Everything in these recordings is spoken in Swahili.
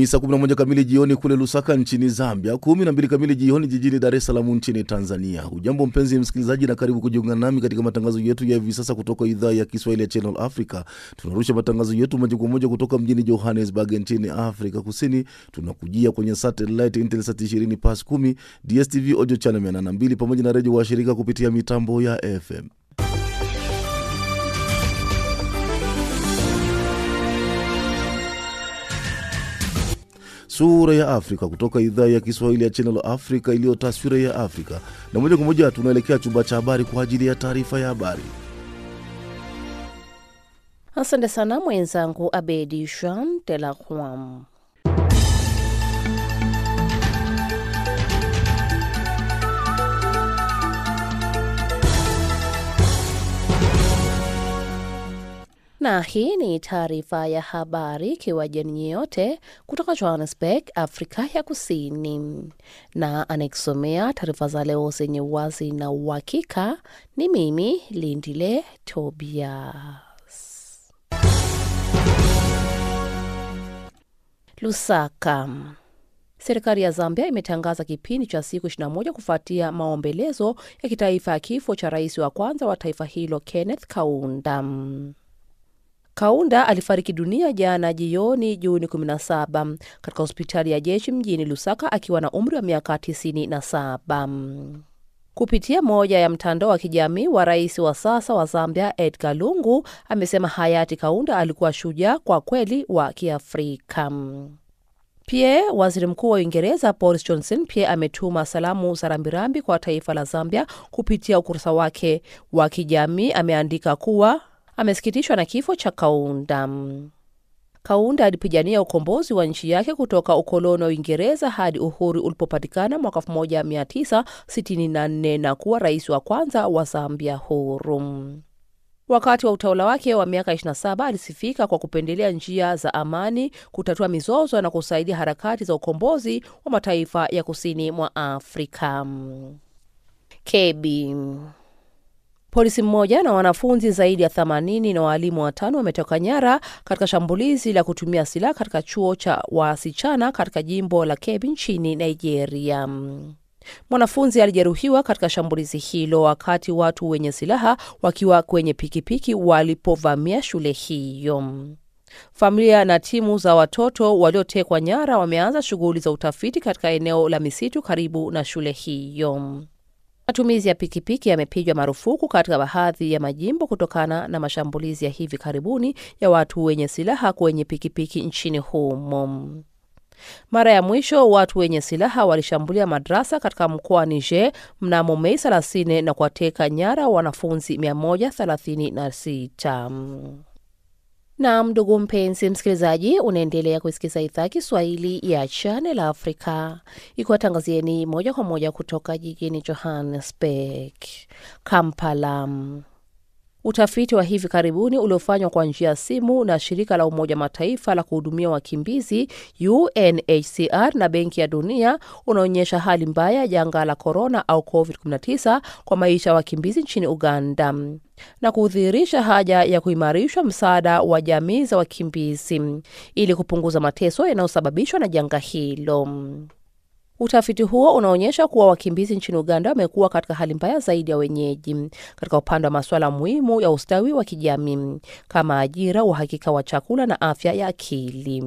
Ni saa 11 kamili jioni kule Lusaka nchini Zambia, 12 kamili jioni jijini Dar es Salaam nchini Tanzania. Hujambo mpenzi msikilizaji, na karibu kujiunga nami katika matangazo yetu ya hivi sasa kutoka idhaa ya Kiswahili ya Channel Africa. Tunarusha matangazo yetu moja kwa moja kutoka mjini Johannesburg nchini Afrika Kusini. Tunakujia kwenye satellite Intelsat 20 pas 10, DSTV audio channel 82 pamoja na redio washirika kupitia mitambo ya FM. Sura ya Afrika kutoka idhaa ya Kiswahili ya Channel Africa iliyo taswira ya Afrika. Na moja kwa moja tunaelekea chumba cha habari kwa ajili ya taarifa ya habari. Asante sana mwenzangu Abedi Jean de na hii ni taarifa ya habari ikiwa nyeyote yote kutoka Johannesburg, Afrika ya Kusini, na anayekusomea taarifa za leo zenye uwazi na uhakika ni mimi Lindile Tobias. Lusaka. Serikali ya Zambia imetangaza kipindi cha siku 21 kufuatia maombelezo ya kitaifa ya kifo cha rais wa kwanza wa taifa hilo Kenneth Kaunda. Kaunda alifariki dunia jana jioni Juni 17 katika hospitali ya jeshi mjini Lusaka akiwa na umri wa miaka 97. Kupitia moja ya mtandao wa kijamii wa rais wa sasa wa Zambia Edgar Lungu amesema hayati Kaunda alikuwa shujaa kwa kweli wa Kiafrika. Pia waziri mkuu wa Uingereza Boris Johnson pia ametuma salamu za rambirambi kwa taifa la Zambia kupitia ukurasa wake wa kijamii. Ameandika kuwa amesikitishwa na kifo cha Kaunda. Kaunda alipigania ukombozi wa nchi yake kutoka ukoloni wa Uingereza hadi uhuru ulipopatikana mwaka 1964 na kuwa rais wa kwanza wa Zambia huru. Wakati wa utawala wake wa miaka 27 alisifika kwa kupendelea njia za amani, kutatua mizozo na kusaidia harakati za ukombozi wa mataifa ya kusini mwa Afrika. Kebi Polisi mmoja na wanafunzi zaidi ya 80 na waalimu watano wametoka nyara katika shambulizi la kutumia silaha katika chuo cha wasichana katika jimbo la Kebbi nchini Nigeria. Mwanafunzi alijeruhiwa katika shambulizi hilo wakati watu wenye silaha wakiwa kwenye pikipiki walipovamia shule hiyo. Familia na timu za watoto waliotekwa nyara wameanza shughuli za utafiti katika eneo la misitu karibu na shule hiyo. Matumizi ya pikipiki yamepigwa marufuku katika baadhi ya majimbo kutokana na mashambulizi ya hivi karibuni ya watu wenye silaha kwenye pikipiki nchini humo. Mara ya mwisho watu wenye silaha walishambulia madrasa katika mkoa wa Niger mnamo Mei 30 na kuwateka nyara wanafunzi 136. Na ndugu mpenzi msikilizaji, unaendelea kusikiza idhaa Kiswahili ya Channel Africa ikiwatangazieni moja kwa moja kutoka jijini Johannesburg. Kampala. Utafiti wa hivi karibuni uliofanywa kwa njia ya simu na shirika la Umoja Mataifa la kuhudumia wakimbizi UNHCR na Benki ya Dunia unaonyesha hali mbaya ya janga la korona au COVID-19 kwa maisha ya wakimbizi nchini Uganda na kudhihirisha haja ya kuimarishwa msaada wa jamii za wakimbizi ili kupunguza mateso yanayosababishwa na janga hilo. Utafiti huo unaonyesha kuwa wakimbizi nchini Uganda wamekuwa katika hali mbaya zaidi ya wenyeji katika upande wa masuala muhimu ya ustawi wa kijamii kama ajira, uhakika wa chakula na afya ya akili.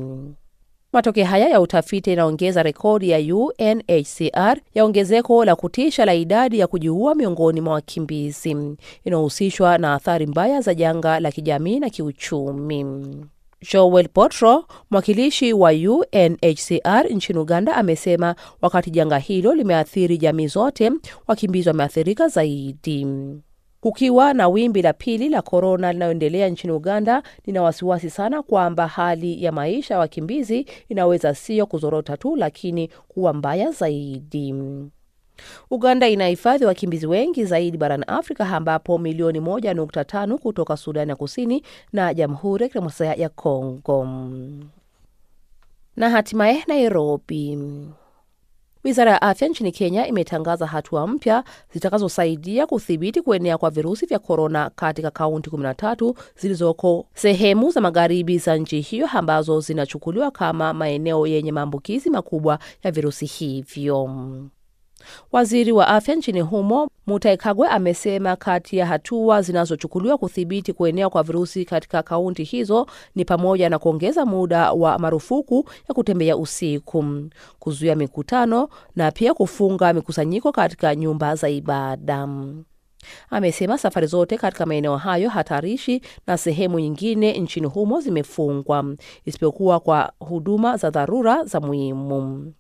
Matokeo haya ya utafiti yanaongeza rekodi ya UNHCR ya ongezeko la kutisha la idadi ya kujiua miongoni mwa wakimbizi inayohusishwa na athari mbaya za janga la kijamii na kiuchumi. Joel Potro, mwakilishi wa UNHCR nchini Uganda, amesema wakati janga hilo limeathiri jamii zote, wakimbizi wameathirika zaidi. Kukiwa na wimbi la pili la korona linaloendelea nchini Uganda, nina wasiwasi sana kwamba hali ya maisha ya wakimbizi inaweza sio kuzorota tu, lakini kuwa mbaya zaidi. Uganda inahifadhi wakimbizi wengi zaidi barani Afrika ambapo milioni moja nukta tano kutoka Sudani ya Kusini na Jamhuri ya Kidemokrasia ya Kongo. Na hatimaye Nairobi. Wizara ya afya nchini Kenya imetangaza hatua mpya zitakazosaidia kudhibiti kuenea kwa virusi vya korona katika kaunti 13 zilizoko sehemu za magharibi za nchi hiyo ambazo zinachukuliwa kama maeneo yenye maambukizi makubwa ya virusi hivyo. Waziri wa afya nchini humo Mutahi Kagwe amesema kati ya hatua zinazochukuliwa kudhibiti kuenea kwa virusi katika kaunti hizo ni pamoja na kuongeza muda wa marufuku ya kutembea usiku, kuzuia mikutano na pia kufunga mikusanyiko katika nyumba za ibada. Amesema safari zote katika maeneo hayo hatarishi na sehemu nyingine nchini humo zimefungwa isipokuwa kwa huduma za dharura za muhimu.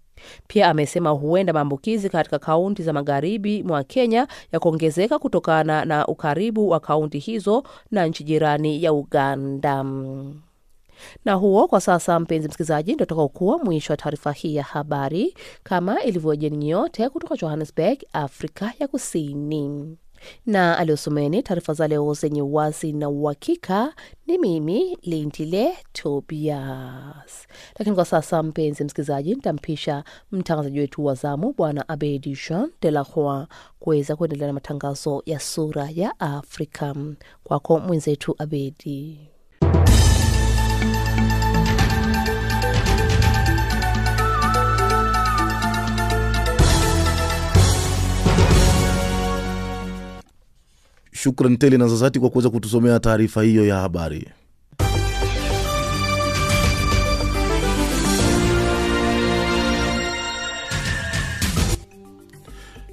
Pia amesema huenda maambukizi katika kaunti za magharibi mwa Kenya ya kuongezeka kutokana na ukaribu wa kaunti hizo na nchi jirani ya Uganda. Na huo kwa sasa, mpenzi msikilizaji, ndio utakaokuwa mwisho wa taarifa hii ya habari, kama ilivyojeni nyote kutoka Johannesburg, Afrika ya Kusini na aliosomeni taarifa za leo zenye uwazi na uhakika ni mimi Lintile Tobias. Lakini kwa sasa, mpenzi msikilizaji, nitampisha mtangazaji wetu wa zamu Bwana Abedi Jean de la Croix kuweza kuendelea na matangazo ya Sura ya Afrika. Kwako mwenzetu Abedi. Shukran tele na zazati kwa kuweza kutusomea taarifa hiyo ya habari.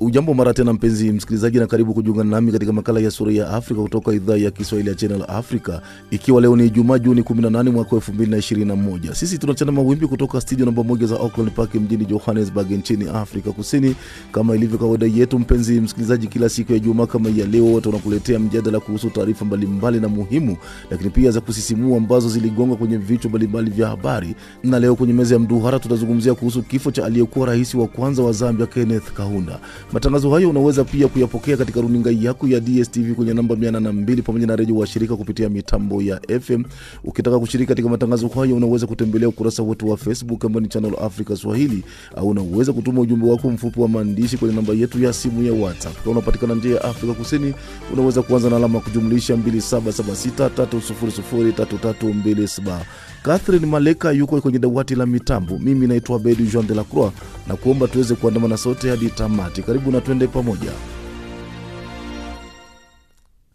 Ujambo mara tena mpenzi msikilizaji, na karibu kujiunga nami katika makala ya Sura ya Afrika kutoka idhaa ya Kiswahili ya Channel Africa, ikiwa leo ni Ijumaa Juni 18 mwaka 2021. Sisi tunachana mawimbi kutoka studio namba moja za Auckland Park mjini Johannesburg nchini Afrika Kusini. Kama ilivyo kawaida yetu, mpenzi msikilizaji, kila siku ya Ijumaa kama ya leo tunakuletea mjadala kuhusu taarifa mbalimbali na muhimu, lakini pia za kusisimua ambazo ziligonga kwenye vichwa mbalimbali vya habari. Na leo kwenye meza ya mduhara tutazungumzia kuhusu kifo cha aliyekuwa rais wa kwanza wa Zambia Kenneth Kaunda. Matangazo hayo unaweza pia kuyapokea katika runinga yako ya DSTV kwenye namba 102 pamoja na redio washirika kupitia mitambo ya FM. Ukitaka kushiriki katika matangazo hayo, unaweza kutembelea ukurasa wetu wa Facebook ambao ni Channel Africa Swahili, au unaweza kutuma ujumbe wako mfupi wa maandishi kwenye namba yetu ya simu ya WhatsApp. Kama unapatikana nje ya Afrika Kusini, unaweza kuanza na alama ya kujumlisha 2776303327. Catherine Maleka yuko kwenye dawati la mitambo. Mimi naitwa Bedi Jean de la Croix na kuomba tuweze kuandamana sote hadi tamati. Karibu na twende pamoja.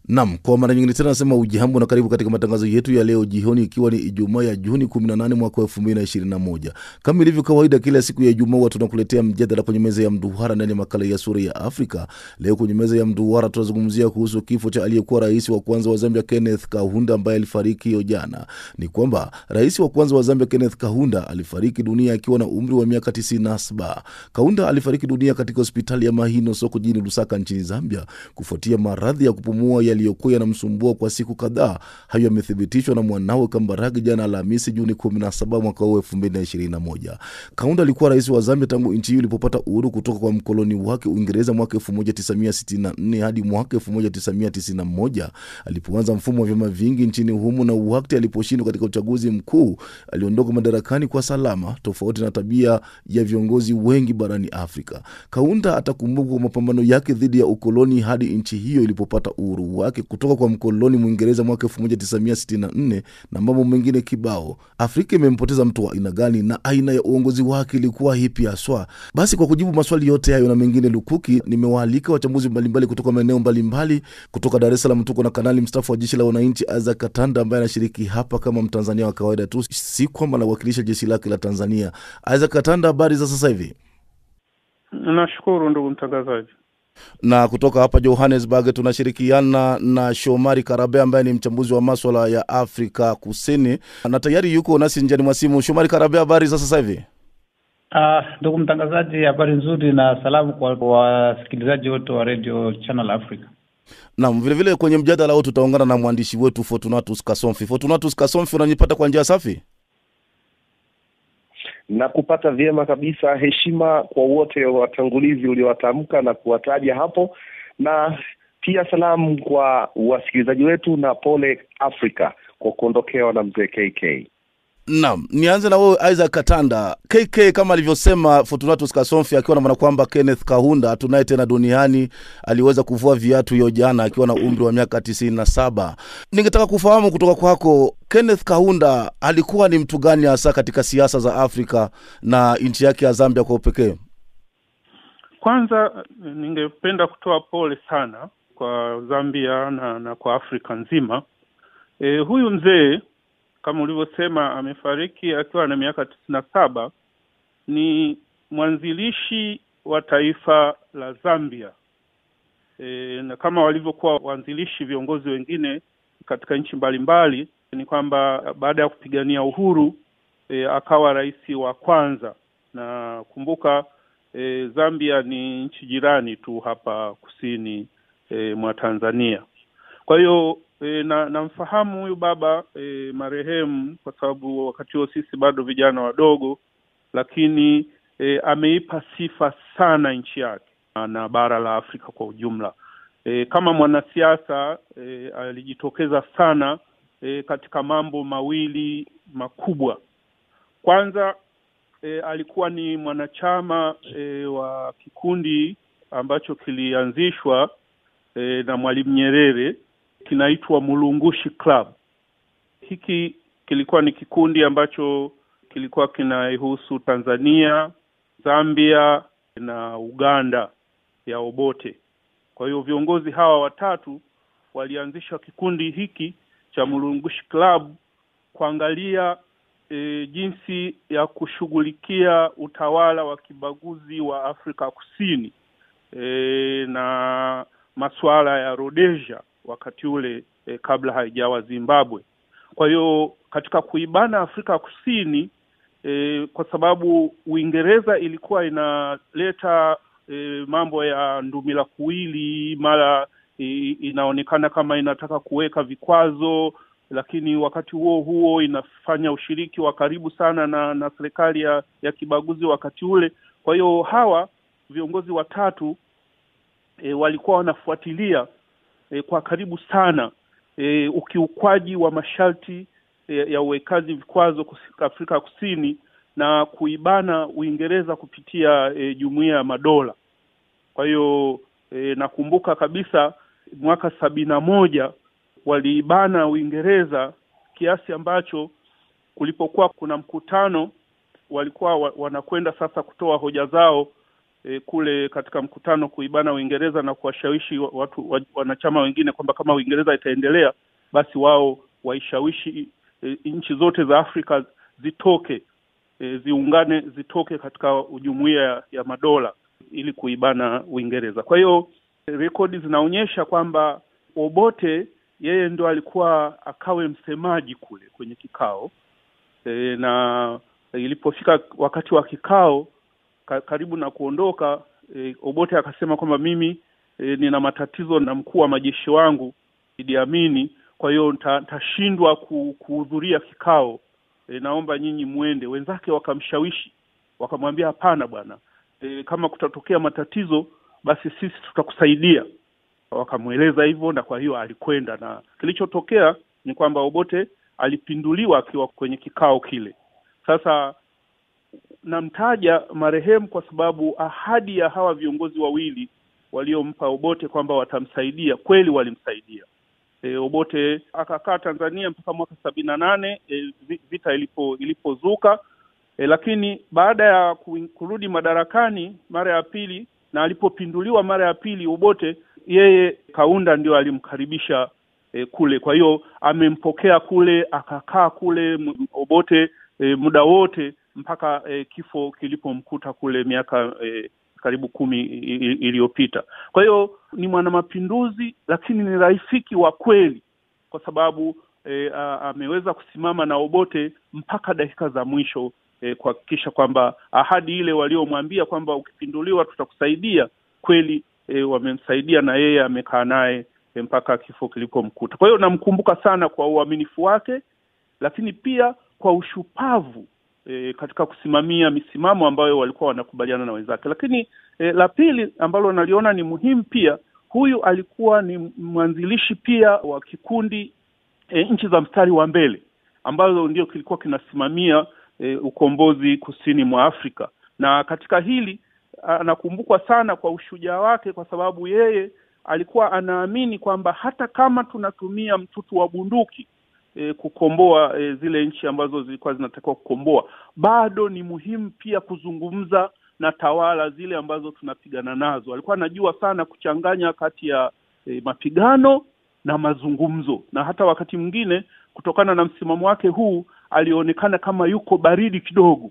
Nam, kwa mara nyingine tena nasema ujambo na karibu katika matangazo yetu ya leo jioni, ikiwa ni Ijumaa ya Juni 18 mwaka 2021. Kama ilivyo kawaida, kila siku ya Ijumaa huwa tunakuletea mjadala kwenye meza ya mduara ndani ya makala ya Sura ya Afrika. Leo kwenye meza ya mduara tunazungumzia kuhusu kifo cha aliyekuwa rais wa kwanza wa Zambia Kenneth Kaunda ambaye alifariki hiyo jana. Ni kwamba rais wa kwanza wa Zambia Kenneth Kaunda alifariki dunia akiwa na umri wa miaka 97. Kaunda alifariki dunia katika hospitali ya Mahino Soko jijini Lusaka nchini Zambia kufuatia maradhi ya kupumua ya yaliyokuwa yanamsumbua kwa siku kadhaa. Hayo yamethibitishwa na mwanawe Kambarage jana Alhamisi, Juni 17 mwaka huu 2021. Kaunda alikuwa rais wa Zambia tangu nchi hiyo ilipopata uhuru kutoka kwa mkoloni wake Uingereza mwaka 1964 hadi mwaka 1991 alipoanza mfumo wa vyama vingi nchini humo, na wakati aliposhindwa katika uchaguzi mkuu aliondoka madarakani kwa salama, tofauti na tabia ya viongozi wengi barani Afrika. Kaunda atakumbukwa kwa mapambano yake dhidi ya ukoloni hadi nchi hiyo ilipopata uhuru wake kutoka kwa mkoloni Mwingereza mwaka 1964 na mambo mengine kibao. Afrika imempoteza mtu wa aina gani na aina ya uongozi wake ilikuwa hipi haswa? Basi kwa kujibu maswali yote hayo na mengine lukuki, nimewaalika wachambuzi mbalimbali kutoka maeneo mbalimbali. Kutoka Dar es Salaam tuko na kanali mstaafu wa jeshi la wananchi Aza Katanda ambaye anashiriki hapa kama Mtanzania wa kawaida tu, si kwamba anawakilisha jeshi lake la Tanzania. Aza Katanda, habari za sasa hivi? Nashukuru ndugu mtangazaji na kutoka hapa Johannesburg tunashirikiana na Shomari Karabe ambaye ni mchambuzi wa maswala ya Afrika Kusini na tayari yuko nasi njiani mwa simu. Shomari Karabe, habari za sasa hivi? Ndugu uh, mtangazaji, habari nzuri na salamu kwa wasikilizaji wote wa Radio Channel Africa. Naam, vilevile kwenye mjadala huu tutaungana na mwandishi wetu Fortunatus Kasomfi. Fortunatus Kasomfi, unanipata kwa njia safi? Na kupata vyema kabisa. Heshima kwa wote watangulizi uliowatamka na kuwataja hapo, na pia salamu kwa wasikilizaji wetu na pole Afrika kwa kuondokewa na mzee KK. Naam, nianze na wewe Isaac Katanda. KK kama alivyosema Fortunatus Kasomfi akiwa na maana kwamba Kenneth Kahunda tunaye tena duniani aliweza kuvua viatu hiyo jana akiwa na umri wa miaka tisini na saba. Ningetaka kufahamu kutoka kwako Kenneth Kahunda alikuwa ni mtu gani hasa katika siasa za Afrika na nchi yake ya Zambia kwa upekee? Kwanza ningependa kutoa pole sana kwa Zambia na, na kwa Afrika nzima. E, huyu mzee kama ulivyosema amefariki akiwa na miaka tisini na saba. Ni mwanzilishi wa taifa la Zambia e, na kama walivyokuwa waanzilishi viongozi wengine katika nchi mbalimbali, ni kwamba baada ya kupigania uhuru e, akawa rais wa kwanza, na kumbuka e, Zambia ni nchi jirani tu hapa kusini e, mwa Tanzania. Kwa hiyo e, na namfahamu huyu baba e, marehemu kwa sababu wakati huo sisi bado vijana wadogo, lakini e, ameipa sifa sana nchi yake na bara la Afrika kwa ujumla. E, kama mwanasiasa e, alijitokeza sana e, katika mambo mawili makubwa. Kwanza e, alikuwa ni mwanachama e, wa kikundi ambacho kilianzishwa e, na Mwalimu Nyerere kinaitwa Mulungushi Club. Hiki kilikuwa ni kikundi ambacho kilikuwa kinaihusu Tanzania, Zambia na Uganda ya Obote. Kwa hiyo viongozi hawa watatu walianzisha kikundi hiki cha Mulungushi Club kuangalia e, jinsi ya kushughulikia utawala wa kibaguzi wa Afrika Kusini e, na masuala ya Rhodesia wakati ule e, kabla haijawa Zimbabwe. Kwa hiyo katika kuibana Afrika Kusini e, kwa sababu Uingereza ilikuwa inaleta e, mambo ya ndumila kuwili, mara e, inaonekana kama inataka kuweka vikwazo, lakini wakati huo huo inafanya ushiriki wa karibu sana na na serikali ya, ya kibaguzi wakati ule. Kwa hiyo hawa viongozi watatu e, walikuwa wanafuatilia E, kwa karibu sana e, ukiukwaji wa masharti e, ya uwekaji vikwazo Afrika Kusini na kuibana Uingereza kupitia e, Jumuiya ya Madola. Kwa hiyo e, nakumbuka kabisa mwaka sabini na moja waliibana Uingereza kiasi ambacho kulipokuwa kuna mkutano walikuwa wa, wanakwenda sasa kutoa hoja zao E, kule katika mkutano kuibana Uingereza na kuwashawishi watu wa, wanachama wengine kwamba kama Uingereza itaendelea basi wao waishawishi e, nchi zote za Afrika zitoke e, ziungane zitoke katika jumuiya ya, ya madola ili kuibana Uingereza. Kwa hiyo rekodi zinaonyesha kwamba Obote yeye ndo alikuwa akawe msemaji kule kwenye kikao e, na ilipofika wakati wa kikao karibu na kuondoka e, Obote akasema kwamba mimi e, nina matatizo na mkuu wa majeshi wangu Idi Amini, kwa hiyo ntashindwa kuhudhuria kikao e, naomba nyinyi mwende. Wenzake wakamshawishi wakamwambia, hapana bwana e, kama kutatokea matatizo basi sisi tutakusaidia. Wakamweleza hivyo, na kwa hiyo alikwenda, na kilichotokea ni kwamba Obote alipinduliwa akiwa kwenye kikao kile. Sasa namtaja marehemu kwa sababu ahadi ya hawa viongozi wawili waliompa Obote kwamba watamsaidia kweli walimsaidia. E, Obote akakaa Tanzania mpaka mwaka sabini na nane e, vita ilipo ilipozuka e, lakini baada ya kurudi madarakani mara ya pili na alipopinduliwa mara ya pili Obote, yeye Kaunda ndio alimkaribisha e, kule. Kwa hiyo amempokea kule, akakaa kule Obote e, muda wote mpaka e, kifo kilipomkuta kule miaka e, karibu kumi iliyopita. Kwa hiyo ni mwanamapinduzi, lakini ni rafiki wa kweli, kwa sababu e, ameweza kusimama na Obote mpaka dakika za mwisho e, kuhakikisha kwamba ahadi ile waliomwambia kwamba ukipinduliwa tutakusaidia kweli e, wamemsaidia na yeye amekaa naye e, mpaka kifo kilipomkuta. Kwa hiyo namkumbuka sana kwa uaminifu wake, lakini pia kwa ushupavu E, katika kusimamia misimamo ambayo walikuwa wanakubaliana na wenzake. Lakini e, la pili ambalo naliona ni muhimu pia, huyu alikuwa ni mwanzilishi pia wa kikundi e, nchi za mstari wa mbele ambazo ndio kilikuwa kinasimamia e, ukombozi kusini mwa Afrika. Na katika hili anakumbukwa sana kwa ushujaa wake, kwa sababu yeye alikuwa anaamini kwamba hata kama tunatumia mtutu wa bunduki e, kukomboa e, zile nchi ambazo zilikuwa zinatakiwa kukomboa, bado ni muhimu pia kuzungumza na tawala zile ambazo tunapigana nazo. Alikuwa anajua sana kuchanganya kati ya e, mapigano na mazungumzo, na hata wakati mwingine kutokana na msimamo wake huu alionekana kama yuko baridi kidogo,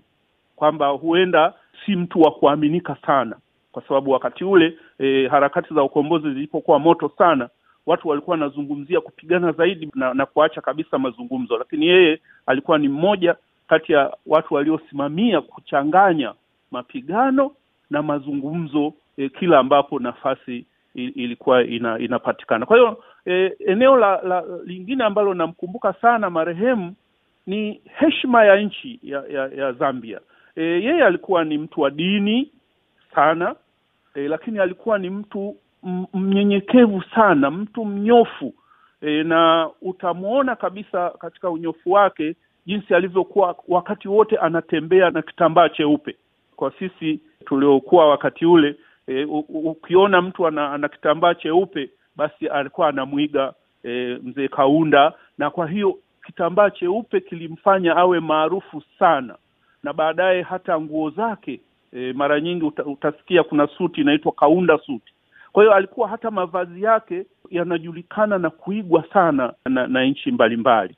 kwamba huenda si mtu wa kuaminika sana, kwa sababu wakati ule e, harakati za ukombozi zilipokuwa moto sana, watu walikuwa wanazungumzia kupigana zaidi na, na kuacha kabisa mazungumzo, lakini yeye alikuwa ni mmoja kati ya watu waliosimamia kuchanganya mapigano na mazungumzo e, kila ambapo nafasi ilikuwa ina, inapatikana. Kwa hiyo e, eneo la, la lingine ambalo namkumbuka sana marehemu ni heshima ya nchi ya, ya, ya Zambia. E, yeye alikuwa ni mtu wa dini sana e, lakini alikuwa ni mtu mnyenyekevu sana, mtu mnyofu e, na utamwona kabisa katika unyofu wake jinsi alivyokuwa wakati wote anatembea na kitambaa cheupe. Kwa sisi tuliokuwa wakati ule e, ukiona mtu ana, ana kitambaa cheupe basi alikuwa anamwiga e, mzee Kaunda, na kwa hiyo kitambaa cheupe kilimfanya awe maarufu sana, na baadaye hata nguo zake e, mara nyingi uta, utasikia kuna suti inaitwa Kaunda suti. Kwa hiyo alikuwa hata mavazi yake yanajulikana na kuigwa sana na, na nchi mbalimbali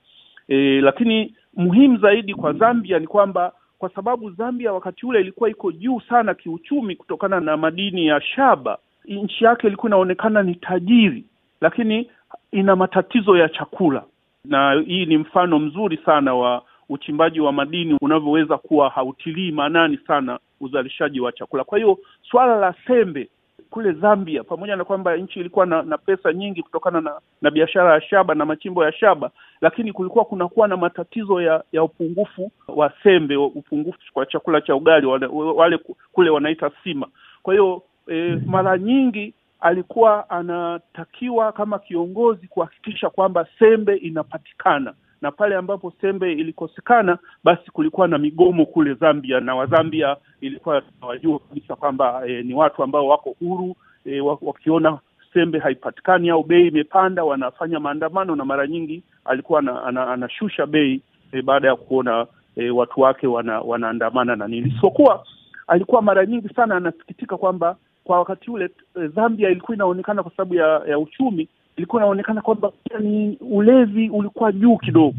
e, lakini muhimu zaidi kwa Zambia ni kwamba kwa sababu Zambia wakati ule ilikuwa iko juu sana kiuchumi kutokana na madini ya shaba, nchi yake ilikuwa inaonekana ni tajiri, lakini ina matatizo ya chakula, na hii ni mfano mzuri sana wa uchimbaji wa madini unavyoweza kuwa hautilii maanani sana uzalishaji wa chakula. Kwa hiyo swala la sembe kule Zambia, pamoja na kwamba nchi ilikuwa na, na pesa nyingi kutokana na, na biashara ya shaba na machimbo ya shaba, lakini kulikuwa kunakuwa na matatizo ya ya upungufu wa sembe, upungufu kwa chakula cha ugali, wale, wale kule wanaita sima. Kwa hiyo e, mara nyingi alikuwa anatakiwa kama kiongozi kuhakikisha kwamba sembe inapatikana na pale ambapo sembe ilikosekana, basi kulikuwa na migomo kule Zambia, na Wazambia ilikuwa nawajua kabisa kwamba e, ni watu ambao wako huru e, wakiona sembe haipatikani au bei imepanda, wanafanya maandamano, na mara nyingi alikuwa ana, ana, anashusha bei e, baada ya kuona e, watu wake wana, wanaandamana na nini, isipokuwa alikuwa mara nyingi sana anasikitika kwamba kwa wakati ule e, Zambia ilikuwa inaonekana kwa sababu ya, ya uchumi ilikuwa inaonekana kwamba ni ulevi ulikuwa juu kidogo.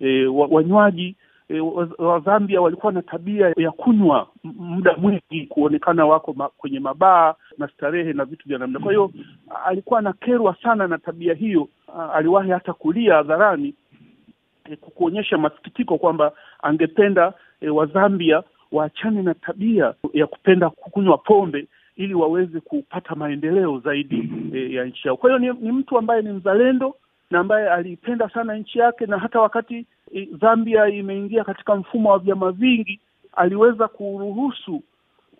E, wanywaji e, wa Zambia walikuwa na tabia ya kunywa muda mwingi, kuonekana wako ma, kwenye mabaa na starehe na vitu vya namna. Kwa hiyo alikuwa anakerwa sana na tabia hiyo. Aliwahi hata kulia hadharani e, kuonyesha masikitiko kwamba angependa e, Wazambia waachane na tabia ya kupenda kunywa pombe ili waweze kupata maendeleo zaidi e, ya nchi yao. Kwa hiyo ni, ni mtu ambaye ni mzalendo na ambaye aliipenda sana nchi yake, na hata wakati e, Zambia imeingia katika mfumo wa vyama vingi aliweza kuruhusu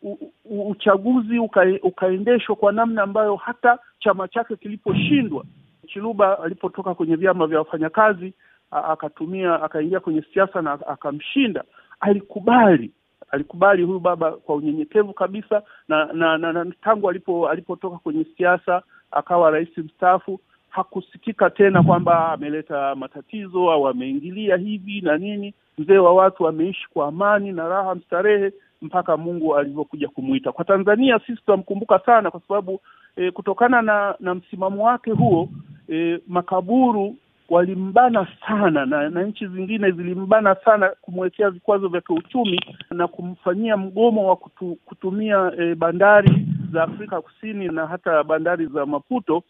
u, u, uchaguzi uka, ukaendeshwa kwa namna ambayo hata chama chake kiliposhindwa, Chiluba alipotoka kwenye vyama vya wafanyakazi akatumia akaingia kwenye siasa na akamshinda, alikubali alikubali huyu baba kwa unyenyekevu kabisa na na, na, na tangu alipo alipotoka kwenye siasa akawa rais mstaafu hakusikika tena kwamba ameleta matatizo au ameingilia hivi na nini. Mzee wa watu ameishi kwa amani na raha mstarehe mpaka Mungu alivyokuja kumwita. Kwa Tanzania sisi tunamkumbuka sana kwa sababu e, kutokana na na msimamo wake huo e, makaburu walimbana sana na, na nchi zingine zilimbana sana kumwekea vikwazo vya kiuchumi na kumfanyia mgomo wa kutu, kutumia e, bandari za Afrika Kusini na hata bandari za Maputo.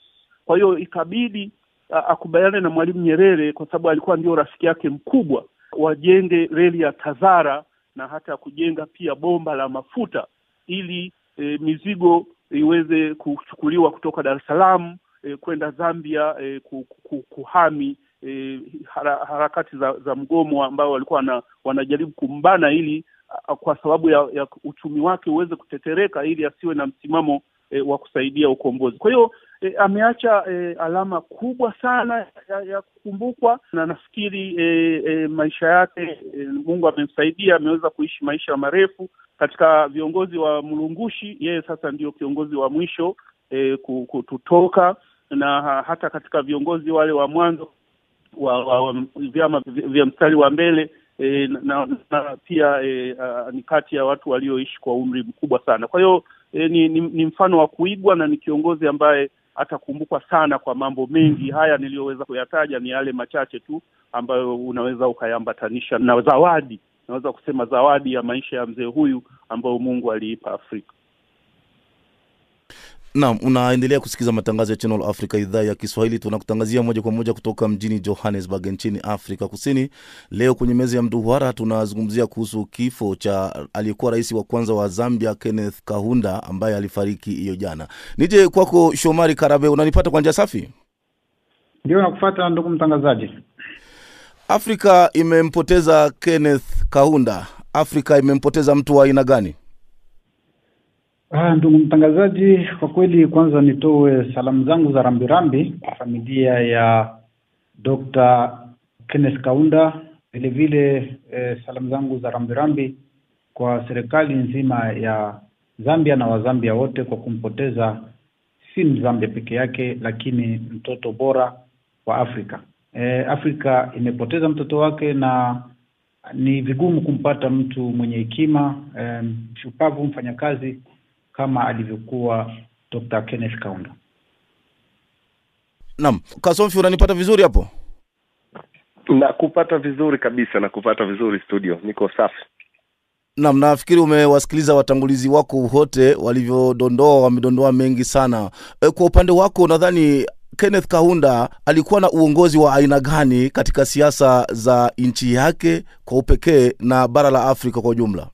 Kwa hiyo ikabidi akubaliane na Mwalimu Nyerere kwa sababu alikuwa ndio rafiki yake mkubwa, wajenge reli ya Tazara na hata kujenga pia bomba la mafuta ili e, mizigo iweze kuchukuliwa kutoka Dar es Salaam E, kwenda Zambia e, kuhami e, harakati za, za mgomo ambao walikuwa wana, wanajaribu kumbana ili kwa sababu ya, ya uchumi wake uweze kutetereka ili asiwe na msimamo e, wa kusaidia ukombozi. Kwa hiyo e, ameacha e, alama kubwa sana ya, ya kukumbukwa, na nafikiri e, e, maisha yake e, Mungu amemsaidia, ameweza kuishi maisha marefu. Katika viongozi wa mlungushi, yeye sasa ndio kiongozi wa mwisho e, kutoka na hata katika viongozi wale wa mwanzo wa, wa, wa vyama vya mstari wa mbele e, na, na pia e, a, ni kati ya watu walioishi kwa umri mkubwa sana. Kwa hiyo e, ni, ni, ni mfano wa kuigwa na ni kiongozi ambaye atakumbukwa sana kwa mambo mengi. Haya niliyoweza kuyataja ni yale machache tu ambayo unaweza ukayambatanisha na zawadi, naweza kusema zawadi ya maisha ya mzee huyu ambayo Mungu aliipa Afrika. Naam, unaendelea kusikiza matangazo ya Channel Africa idhaa ya Kiswahili. Tunakutangazia moja kwa moja kutoka mjini Johannesburg nchini Afrika Kusini. Leo kwenye meza ya mduara tunazungumzia kuhusu kifo cha aliyekuwa rais wa kwanza wa Zambia Kenneth Kaunda ambaye alifariki hiyo jana. Nije kwako Shomari Karabe, unanipata kwa njia safi? Ndio, nakufata ndugu mtangazaji. Afrika imempoteza Kenneth Kaunda. Afrika imempoteza mtu wa aina gani? Ah, ndugu mtangazaji, kwa kweli kwanza nitoe salamu zangu za rambirambi kwa familia ya Dr. Kenneth Kaunda, vile vile eh, salamu zangu za rambirambi kwa serikali nzima ya Zambia na Wazambia wote kwa kumpoteza si Mzambia peke yake, lakini mtoto bora wa Afrika. Eh, Afrika imepoteza mtoto wake na ni vigumu kumpata mtu mwenye hekima, eh, shupavu, mfanyakazi kama alivyokuwa Dr. Kenneth Kaunda. Naam, Kasomfi, unanipata vizuri hapo? Nakupata vizuri kabisa, nakupata vizuri studio, niko safi. Naam, nafikiri umewasikiliza watangulizi wako wote walivyodondoa, wamedondoa mengi sana. E, kwa upande wako nadhani Kenneth Kaunda alikuwa na uongozi wa aina gani katika siasa za nchi yake kwa upekee na bara la Afrika kwa ujumla?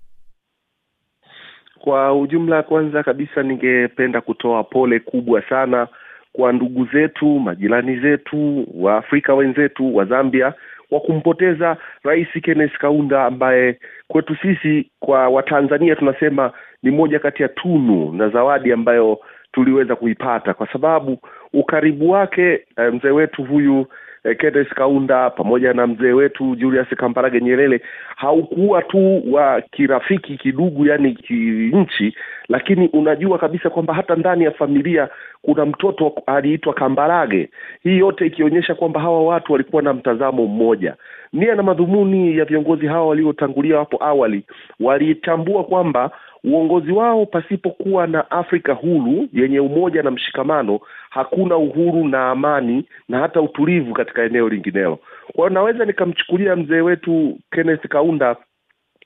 Kwa ujumla, kwanza kabisa, ningependa kutoa pole kubwa sana kwa ndugu zetu, majirani zetu, Waafrika wenzetu wa Zambia kwa kumpoteza Rais Kenneth Kaunda ambaye kwetu sisi kwa Watanzania tunasema ni moja kati ya tunu na zawadi ambayo tuliweza kuipata kwa sababu ukaribu wake mzee wetu huyu eh, Kaunda pamoja na mzee wetu Julius Kambarage Nyerere haukuwa tu wa kirafiki kidugu, yani kinchi, lakini unajua kabisa kwamba hata ndani ya familia kuna mtoto aliitwa Kambarage. Hii yote ikionyesha kwamba hawa watu walikuwa na mtazamo mmoja. Nia na madhumuni ya viongozi hawa waliotangulia hapo awali, walitambua kwamba uongozi wao pasipokuwa na Afrika huru yenye umoja na mshikamano, hakuna uhuru na amani na hata utulivu katika eneo linginelo. Kwa hiyo naweza nikamchukulia mzee wetu Kenneth Kaunda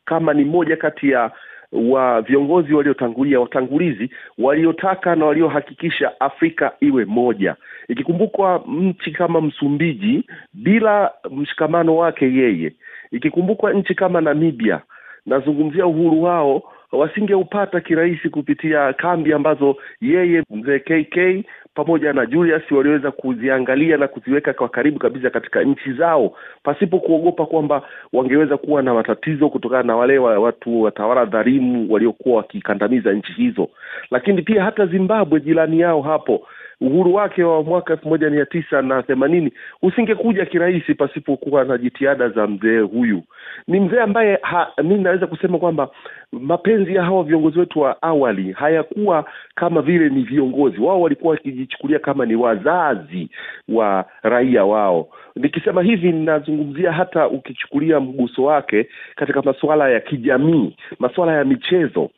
kama ni moja kati ya wa viongozi waliotangulia watangulizi waliotaka na waliohakikisha Afrika iwe moja, ikikumbukwa nchi kama Msumbiji bila mshikamano wake yeye, ikikumbukwa nchi kama Namibia, nazungumzia uhuru wao wasingeupata kirahisi kupitia kambi ambazo yeye mzee KK pamoja na Julius waliweza kuziangalia na kuziweka kwa karibu kabisa katika nchi zao pasipo kuogopa kwamba wangeweza kuwa na matatizo kutokana na wale wa watu watawala dhalimu waliokuwa wakikandamiza nchi hizo. Lakini pia hata Zimbabwe jirani yao hapo uhuru wake wa mwaka elfu moja mia tisa na themanini usingekuja kirahisi pasipokuwa na jitihada za mzee huyu. Ni mzee ambaye mi naweza kusema kwamba mapenzi ya hawa viongozi wetu wa awali hayakuwa kama vile ni viongozi wao, walikuwa wakijichukulia kama ni wazazi wa raia wao. Nikisema hivi, ninazungumzia hata ukichukulia mguso wake katika masuala ya kijamii, masuala ya michezo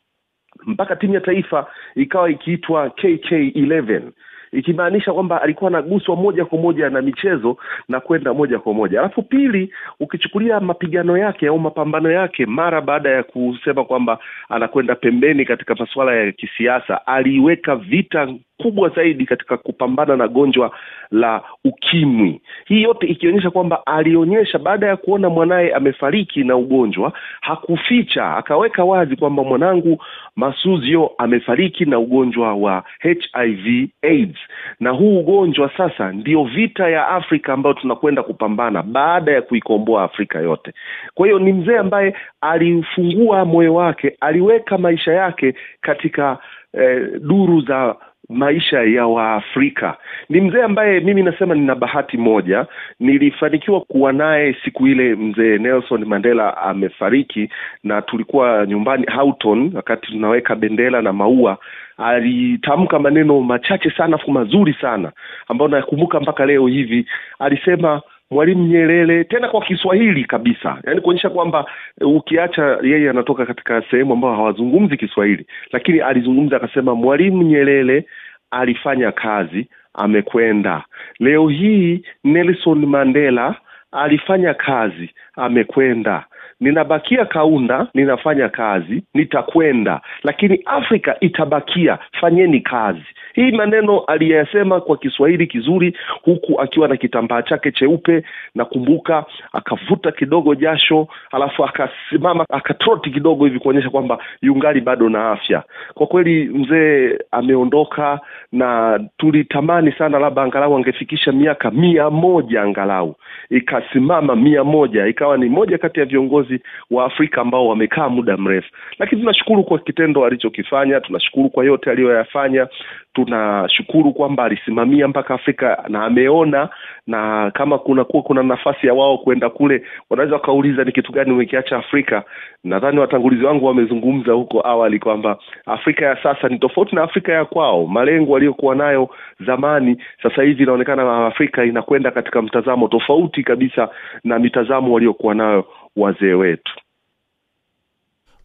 mpaka timu ya taifa ikawa ikiitwa KK11 ikimaanisha kwamba alikuwa anaguswa moja kwa moja na michezo na kwenda moja kwa moja. Alafu pili, ukichukulia mapigano yake au mapambano yake mara baada ya kusema kwamba anakwenda pembeni katika masuala ya kisiasa, aliweka vita kubwa zaidi katika kupambana na gonjwa la ukimwi. Hii yote ikionyesha kwamba alionyesha baada ya kuona mwanaye amefariki na ugonjwa, hakuficha, akaweka wazi kwamba mwanangu Masuzio amefariki na ugonjwa wa HIV AIDS, na huu ugonjwa sasa ndio vita ya Afrika ambayo tunakwenda kupambana baada ya kuikomboa Afrika yote. Kwa hiyo ni mzee ambaye alifungua moyo wake, aliweka maisha yake katika eh, duru za maisha ya Waafrika. Ni mzee ambaye mimi nasema nina bahati moja, nilifanikiwa kuwa naye siku ile mzee Nelson Mandela amefariki, na tulikuwa nyumbani Houghton, wakati tunaweka bendera na maua, alitamka maneno machache sana mazuri sana ambayo nakumbuka mpaka leo hivi. Alisema Mwalimu Nyerere, tena kwa Kiswahili kabisa, yaani kuonyesha kwamba ukiacha yeye anatoka katika sehemu ambayo hawazungumzi Kiswahili, lakini alizungumza akasema, Mwalimu Nyerere alifanya kazi, amekwenda. Leo hii Nelson Mandela alifanya kazi, amekwenda. Ninabakia Kaunda, ninafanya kazi, nitakwenda, lakini Afrika itabakia, fanyeni kazi. Hii maneno aliyasema kwa Kiswahili kizuri, huku akiwa na kitambaa chake cheupe. Nakumbuka akavuta kidogo jasho, alafu akasimama akatroti kidogo hivi kuonyesha kwamba yungali bado na afya. Kwa kweli mzee ameondoka, na tulitamani sana labda angalau angefikisha miaka mia moja angalau ikasimama mia moja ikawa ni moja kati ya viongozi wa Afrika ambao wamekaa muda mrefu, lakini tunashukuru kwa kitendo alichokifanya, tunashukuru kwa yote aliyoyafanya, tunashukuru kwamba alisimamia mpaka Afrika na ameona, na kama kuna kuwa kuna nafasi ya wao kwenda kule, wanaweza wakauliza ni kitu gani umekiacha Afrika. Nadhani watangulizi wangu wamezungumza huko awali kwamba Afrika ya sasa ni tofauti na Afrika ya kwao. Malengo aliyokuwa nayo zamani, sasa hivi inaonekana Afrika inakwenda katika mtazamo tofauti kabisa na mitazamo waliokuwa nayo wazee wetu.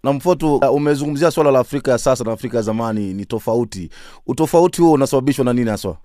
Na Mfotu, uh, umezungumzia swala la Afrika ya sasa na Afrika ya zamani ni tofauti. Utofauti huo unasababishwa na nini haswa?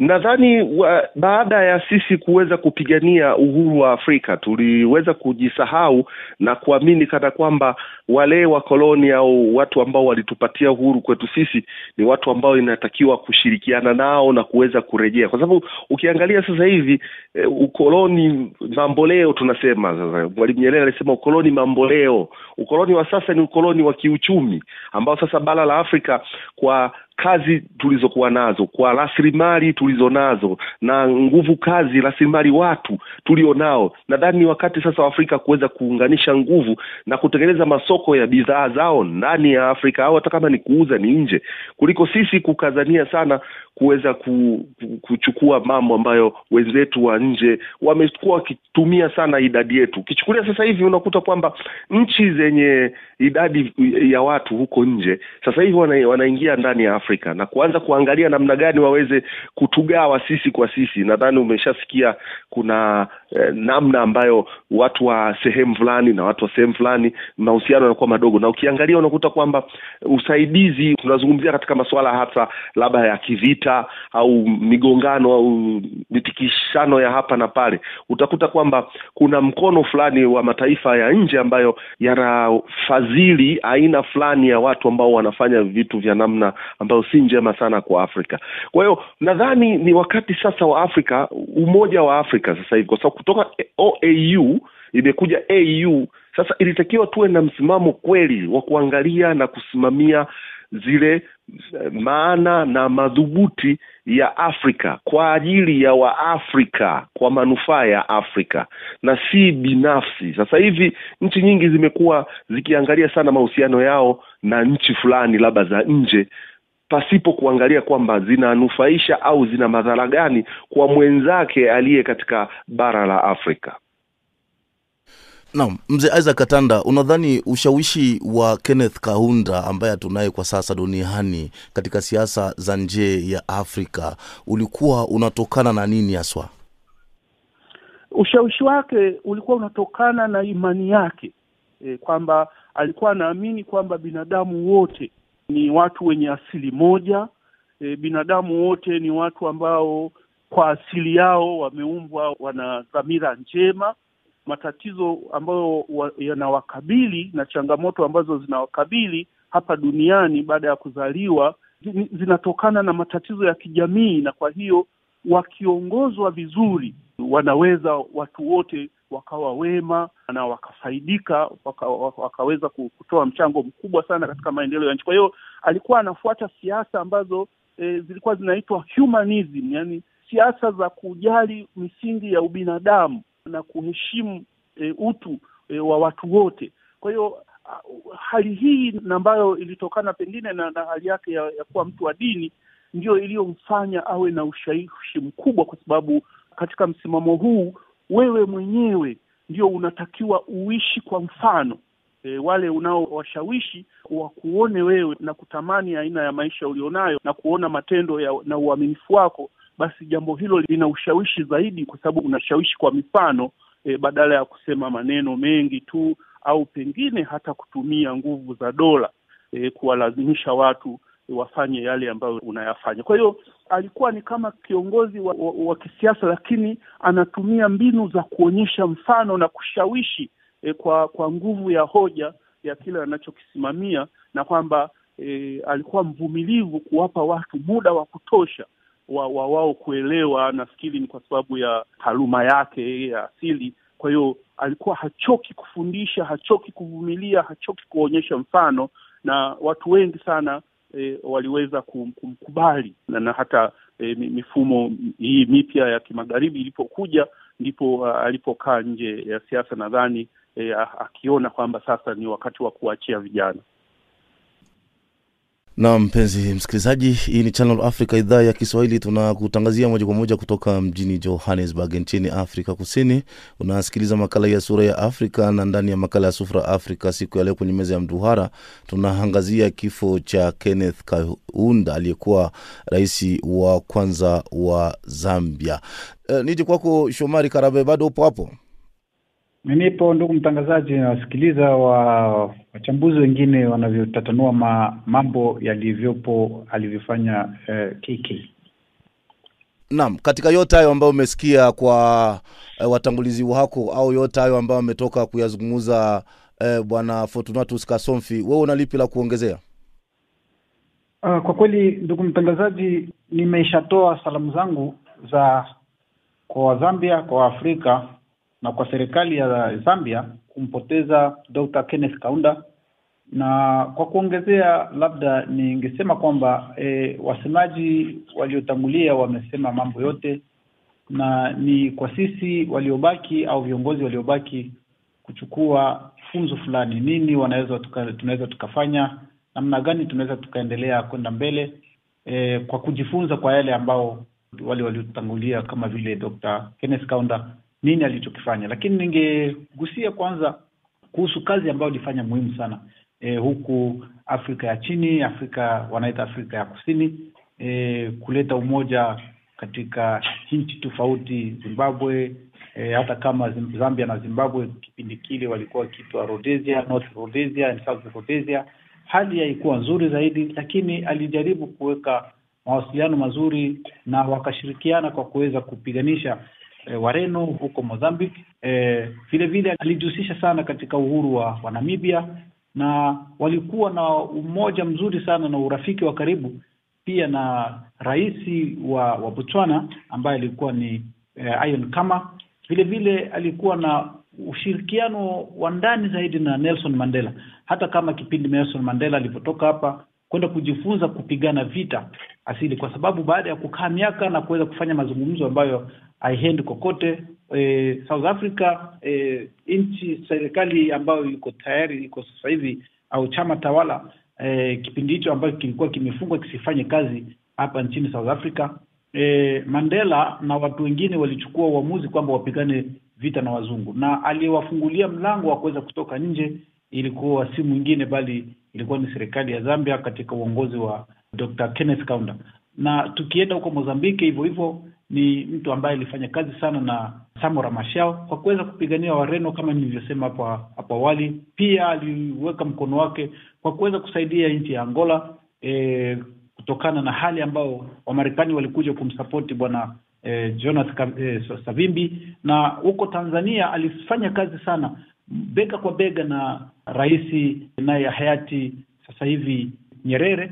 Nadhani baada ya sisi kuweza kupigania uhuru wa Afrika tuliweza kujisahau na kuamini kana kwamba wale wakoloni au watu ambao walitupatia uhuru kwetu sisi ni watu ambao inatakiwa kushirikiana nao na kuweza kurejea, kwa sababu ukiangalia sasa hivi e, ukoloni mamboleo tunasema sasa. Mwalimu Nyerere alisema ukoloni mamboleo. Ukoloni wa sasa ni ukoloni wa kiuchumi ambao sasa bara la Afrika kwa kazi tulizokuwa nazo kwa rasilimali tulizo nazo na nguvu kazi, rasilimali watu tulio nao, nadhani ni wakati sasa wa Afrika kuweza kuunganisha nguvu na kutengeneza masoko ya bidhaa zao ndani ya Afrika au hata kama ni kuuza ni nje, kuliko sisi kukazania sana kuweza ku, kuchukua mambo ambayo wenzetu wa nje wamekuwa wakitumia sana idadi yetu. Ukichukulia sasa hivi unakuta kwamba nchi zenye idadi ya watu huko nje sasa hivi wana, wanaingia ndani ya Afrika na kuanza kuangalia namna gani waweze kutugawa sisi kwa sisi. Nadhani umeshasikia kuna eh, namna ambayo watu wa sehemu fulani na watu wa sehemu fulani mahusiano yanakuwa madogo, na ukiangalia unakuta kwamba usaidizi, tunazungumzia katika masuala hasa labda ya kivita au migongano au mitikishano ya hapa na pale, utakuta kwamba kuna mkono fulani wa mataifa ya nje ambayo yanafadhili aina fulani ya watu ambao wanafanya vitu vya namna ambayo si njema sana kwa Afrika. Kwa hiyo nadhani ni wakati sasa wa Afrika, umoja wa Afrika sasa hivi, kwa sababu kutoka OAU imekuja AU. Sasa ilitakiwa tuwe na msimamo kweli wa kuangalia na kusimamia zile maana na madhubuti ya Afrika kwa ajili ya Waafrika, kwa manufaa ya Afrika na si binafsi. Sasa hivi nchi nyingi zimekuwa zikiangalia sana mahusiano yao na nchi fulani labda za nje pasipo kuangalia kwamba zinanufaisha au zina madhara gani kwa mwenzake aliye katika bara la Afrika. Naam, mzee Isaac Katanda, unadhani ushawishi wa Kenneth Kaunda ambaye tunaye kwa sasa duniani katika siasa za nje ya Afrika ulikuwa unatokana na nini haswa? Ushawishi wake ulikuwa unatokana na imani yake e, kwamba alikuwa anaamini kwamba binadamu wote ni watu wenye asili moja. E, binadamu wote ni watu ambao kwa asili yao wameumbwa wana dhamira njema matatizo ambayo yanawakabili na changamoto ambazo zinawakabili hapa duniani baada ya kuzaliwa zinatokana na matatizo ya kijamii, na kwa hiyo wakiongozwa vizuri wanaweza watu wote wakawa wema na wakafaidika waka, wakaweza kutoa mchango mkubwa sana katika maendeleo ya nchi. Kwa hiyo alikuwa anafuata siasa ambazo e, zilikuwa zinaitwa humanism, yani siasa za kujali misingi ya ubinadamu na kuheshimu e, utu e, wa watu wote. Kwa hiyo hali hii ambayo ilitokana pengine na, na hali yake ya, ya kuwa mtu wa dini ndio iliyomfanya awe na ushawishi mkubwa, kwa sababu katika msimamo huu wewe mwenyewe ndio unatakiwa uishi kwa mfano. E, wale unaowashawishi wakuone wewe na kutamani aina ya maisha ulionayo na kuona matendo ya, na uaminifu wako, basi jambo hilo lina ushawishi zaidi, kwa sababu unashawishi kwa mifano e, badala ya kusema maneno mengi tu au pengine hata kutumia nguvu za dola e, kuwalazimisha watu wafanye yale ambayo unayafanya. Kwa hiyo alikuwa ni kama kiongozi wa, wa, wa kisiasa, lakini anatumia mbinu za kuonyesha mfano na kushawishi eh, kwa kwa nguvu ya hoja ya kile anachokisimamia, na kwamba eh, alikuwa mvumilivu kuwapa watu muda wa kutosha wa, wa wao kuelewa. Nafikiri ni kwa sababu ya taaluma yake ya asili. Kwa hiyo alikuwa hachoki kufundisha, hachoki kuvumilia, hachoki kuonyesha mfano, na watu wengi sana E, waliweza kumkubali na, na hata e, mifumo hii mipya ya kimagharibi ilipokuja ndipo alipokaa nje ya siasa nadhani e, akiona kwamba sasa ni wakati wa kuachia vijana. Na mpenzi msikilizaji, hii ni Channel Africa, idhaa ya Kiswahili. Tunakutangazia moja kwa moja kutoka mjini Johannesburg nchini Afrika Kusini. Unasikiliza makala ya Sura ya Afrika, na ndani ya makala ya Sura Afrika siku ya leo kwenye meza ya mduhara tunaangazia kifo cha Kenneth Kaunda aliyekuwa rais wa kwanza wa Zambia. E, nije kwako Shomari Karabe, bado upo hapo? Nipo ndugu mtangazaji, nawasikiliza wa wachambuzi wengine wanavyotatanua ma, mambo yalivyopo alivyofanya eh, KK. Naam, katika yote hayo ambayo umesikia kwa eh, watangulizi wako au yote hayo ambayo ametoka kuyazungumza eh, bwana Fortunatus Kasomfi, wewe una lipi la kuongezea? Uh, kwa kweli ndugu mtangazaji, nimeshatoa salamu zangu za kwa Wazambia, kwa Waafrika na kwa serikali ya Zambia kumpoteza Dr. Kenneth Kaunda, na kwa kuongezea, labda ningesema kwamba e, wasemaji waliotangulia wamesema mambo yote, na ni kwa sisi waliobaki au viongozi waliobaki kuchukua funzo fulani, nini wanaweza tuka, tunaweza tukafanya, namna gani tunaweza tukaendelea kwenda mbele e, kwa kujifunza kwa yale ambao wale waliotangulia kama vile Dr. Kenneth Kaunda nini alichokifanya, lakini ningegusia kwanza kuhusu kazi ambayo ilifanya muhimu sana e, huku Afrika ya chini, Afrika wanaita Afrika ya kusini e, kuleta umoja katika nchi tofauti Zimbabwe e, hata kama Zambia na Zimbabwe kipindi kile walikuwa wakiitwa Rhodesia, North Rhodesia and South Rhodesia. Hali haikuwa nzuri zaidi, lakini alijaribu kuweka mawasiliano mazuri na wakashirikiana kwa kuweza kupiganisha E, Wareno huko Mozambique. E, vile vile alijihusisha sana katika uhuru wa, wa Namibia na walikuwa na umoja mzuri sana na urafiki wa karibu pia na rais wa, wa Botswana ambaye alikuwa ni e, Ian Khama. Vile vile alikuwa na ushirikiano wa ndani zaidi na Nelson Mandela, hata kama kipindi Nelson Mandela alipotoka hapa kwenda kujifunza kupigana vita asili, kwa sababu baada ya kukaa miaka na kuweza kufanya mazungumzo ambayo haiendi kokote. E, South Africa e, nchi serikali ambayo iko tayari iko sasa hivi au chama tawala e, kipindi hicho ambacho kilikuwa kimefungwa kisifanye kazi hapa nchini South Africa. E, Mandela na watu wengine walichukua uamuzi kwamba wapigane vita na wazungu, na aliyewafungulia mlango wa kuweza kutoka nje ilikuwa si mwingine bali ilikuwa ni serikali ya Zambia katika uongozi wa Dr. Kenneth Kaunda. Na tukienda huko Mozambiki hivyo hivyo ni mtu ambaye alifanya kazi sana na Samora Machel kwa kuweza kupigania Wareno kama nilivyosema hapo hapo awali. Pia aliweka mkono wake kwa kuweza kusaidia nchi ya Angola e, kutokana na hali ambayo Wamarekani walikuja kumsapoti bwana e, Jonas e, Savimbi, na huko Tanzania alifanya kazi sana bega kwa bega na rais naye hayati sasa hivi Nyerere.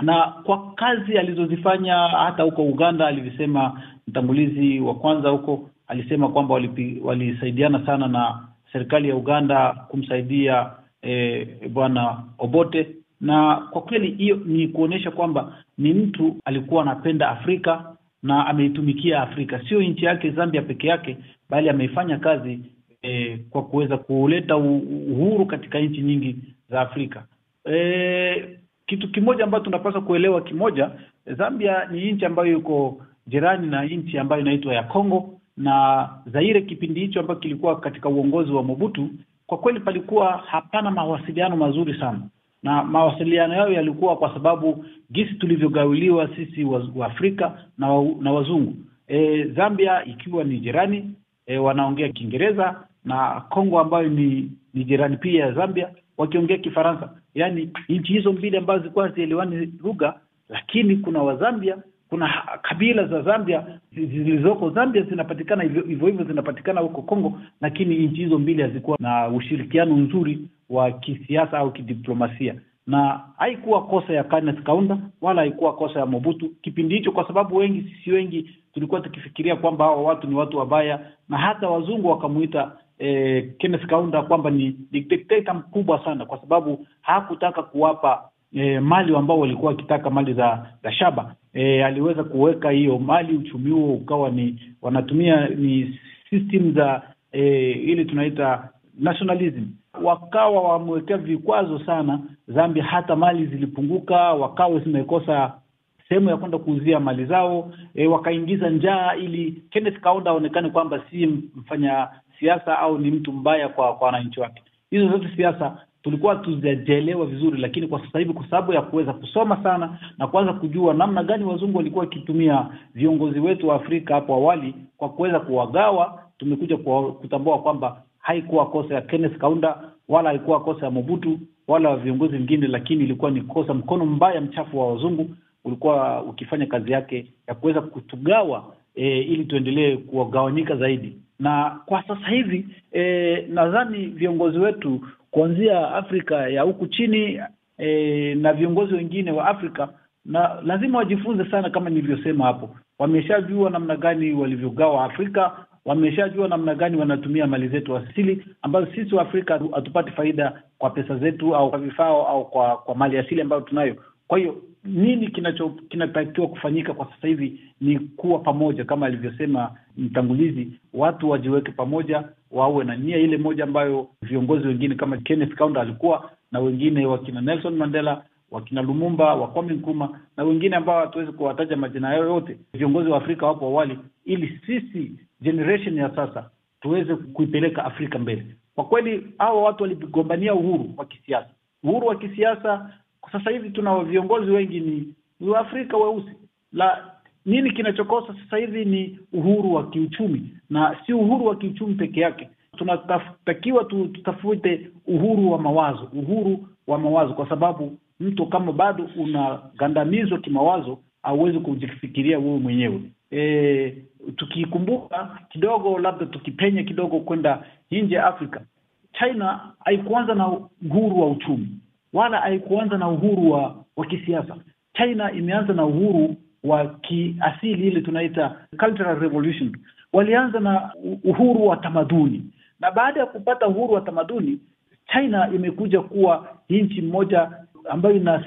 Na kwa kazi alizozifanya hata huko Uganda, alivyosema mtangulizi wa kwanza huko, alisema kwamba walisaidiana sana na serikali ya Uganda kumsaidia e, bwana Obote, na kwa kweli hiyo ni kuonyesha kwamba ni mtu alikuwa anapenda Afrika na ameitumikia Afrika, sio nchi yake Zambia peke yake, bali ameifanya kazi eh, kwa kuweza kuleta uhuru katika nchi nyingi za Afrika. E, kitu kimoja ambacho tunapaswa kuelewa kimoja, Zambia ni nchi ambayo iko jirani na nchi ambayo inaitwa ya Kongo na Zaire. Kipindi hicho ambacho kilikuwa katika uongozi wa Mobutu, kwa kweli palikuwa hapana mawasiliano mazuri sana, na mawasiliano yao yalikuwa kwa sababu gisi tulivyogawiliwa sisi wa Afrika na, wa, na wazungu. E, Zambia ikiwa ni jirani e, wanaongea Kiingereza na Kongo ambayo ni, ni jirani pia ya Zambia wakiongea Kifaransa. Yaani nchi hizo mbili ambazo zilikuwa hazielewani lugha, lakini kuna Wazambia, kuna kabila za Zambia zilizoko Zambia zinapatikana hivyo hivyo zinapatikana huko Kongo, lakini nchi hizo mbili hazikuwa na ushirikiano nzuri wa kisiasa au kidiplomasia, na haikuwa kosa ya Kenneth Kaunda wala haikuwa kosa ya Mobutu kipindi hicho, kwa sababu wengi sisi wengi tulikuwa tukifikiria kwamba hawa watu ni watu wabaya, na hata wazungu wakamuita eh, Kenneth Kaunda kwamba ni dikteta mkubwa sana, kwa sababu hakutaka kuwapa eh, mali ambao walikuwa wakitaka mali za, za shaba. Eh, aliweza kuweka hiyo mali, uchumi huo ukawa ni wanatumia ni system za eh, ile tunaita nationalism, wakawa wamewekea vikwazo sana Zambia, hata mali zilipunguka, wakawa zimekosa sehemu ya kwenda kuuzia mali zao e, wakaingiza njaa ili Kenneth Kaunda aonekane kwamba si mfanya siasa au ni mtu mbaya kwa kwa wananchi wake. Hizo zote siasa tulikuwa tuzijaelewa vizuri, lakini kwa sasa hivi kwa sababu ya kuweza kusoma sana na kuanza kujua namna gani wazungu walikuwa wakitumia viongozi wetu wa Afrika hapo awali kwa kuweza kuwagawa, tumekuja kwa kutambua kwamba haikuwa kosa ya Kenneth Kaunda wala haikuwa kosa ya Mobutu wala viongozi wengine, lakini ilikuwa ni kosa, mkono mbaya mchafu wa wazungu ulikuwa ukifanya kazi yake ya kuweza kutugawa e, ili tuendelee kuwagawanyika zaidi. Na kwa sasa hivi e, nadhani viongozi wetu kuanzia Afrika ya huku chini e, na viongozi wengine wa Afrika na lazima wajifunze sana, kama nilivyosema hapo, wameshajua namna gani walivyogawa Afrika, wameshajua namna gani wanatumia mali zetu asili ambazo sisi wa Afrika hatupati faida kwa pesa zetu au kwa vifaa au kwa kwa mali asili ambayo tunayo. Kwa hiyo nini kinacho kinatakiwa kufanyika kwa sasa hivi ni kuwa pamoja, kama alivyosema mtangulizi, watu wajiweke pamoja, wawe na nia ile moja ambayo viongozi wengine kama Kenneth Kaunda alikuwa na wengine wakina Nelson Mandela, wakina Lumumba, Kwame Nkrumah na wengine ambao hatuwezi kuwataja majina yao yote, viongozi wa Afrika wapo awali, ili sisi generation ya sasa tuweze kuipeleka Afrika mbele. Kwa kweli hawa watu waligombania uhuru wa kisiasa, uhuru wa kisiasa sasa hivi tuna viongozi wengi ni Waafrika weusi. La nini kinachokosa sasa hivi ni uhuru wa kiuchumi, na si uhuru wa kiuchumi peke yake. Tunatakiwa tutafute uhuru wa mawazo, uhuru wa mawazo, kwa sababu mtu kama bado unagandamizwa kimawazo, hauwezi kujifikiria wewe mwenyewe. E, tukikumbuka kidogo, labda tukipenya kidogo kwenda nje ya Afrika, China haikuanza na uhuru wa uchumi wala haikuanza na uhuru wa wa kisiasa. China imeanza na uhuru wa kiasili, ile tunaita cultural revolution. Walianza na uhuru wa tamaduni, na baada ya kupata uhuru wa tamaduni, China imekuja kuwa nchi mmoja ambayo ina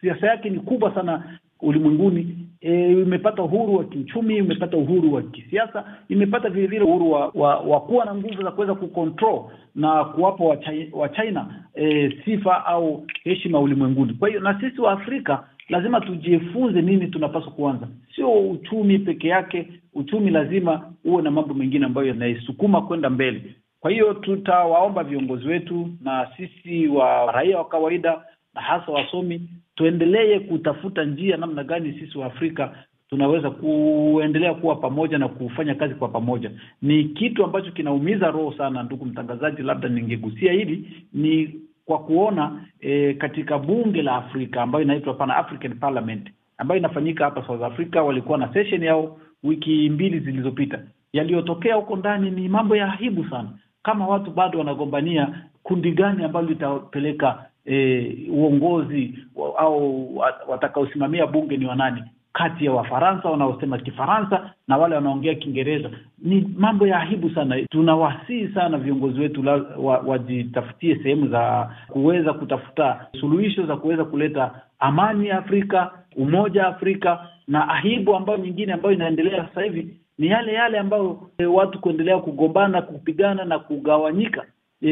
siasa yake ni kubwa sana ulimwenguni. E, imepata uhuru wa kiuchumi, imepata uhuru wa kisiasa, imepata vile vile uhuru wa, wa, wa kuwa na nguvu za kuweza kucontrol na kuwapa wa wa China e, sifa au heshima ulimwenguni. Kwa hiyo na sisi wa Afrika lazima tujifunze nini tunapaswa kuanza, sio uchumi peke yake. Uchumi lazima uwe na mambo mengine ambayo yanaisukuma kwenda mbele. Kwa hiyo tutawaomba viongozi wetu na sisi wa raia wa kawaida na hasa wasomi tuendelee kutafuta njia namna gani sisi wa Afrika tunaweza kuendelea kuwa pamoja na kufanya kazi kwa pamoja. Ni kitu ambacho kinaumiza roho sana, ndugu mtangazaji, labda ningegusia hili ni kwa kuona e, katika bunge la Afrika ambayo inaitwa Pan African Parliament ambayo inafanyika hapa South Africa, walikuwa na session yao wiki mbili zilizopita. Yaliyotokea huko ndani ni mambo ya aibu sana, kama watu bado wanagombania kundi gani ambalo litapeleka e, uongozi au watakaosimamia bunge ni wanani kati ya Wafaransa wanaosema Kifaransa na wale wanaongea Kiingereza. Ni mambo ya aibu sana. Tunawasihi sana viongozi wetu wajitafutie wa sehemu za kuweza kutafuta suluhisho za kuweza kuleta amani ya Afrika, umoja Afrika, na aibu ambayo nyingine ambayo inaendelea sasa hivi ni yale yale ambayo e, watu kuendelea kugombana, kupigana na kugawanyika e,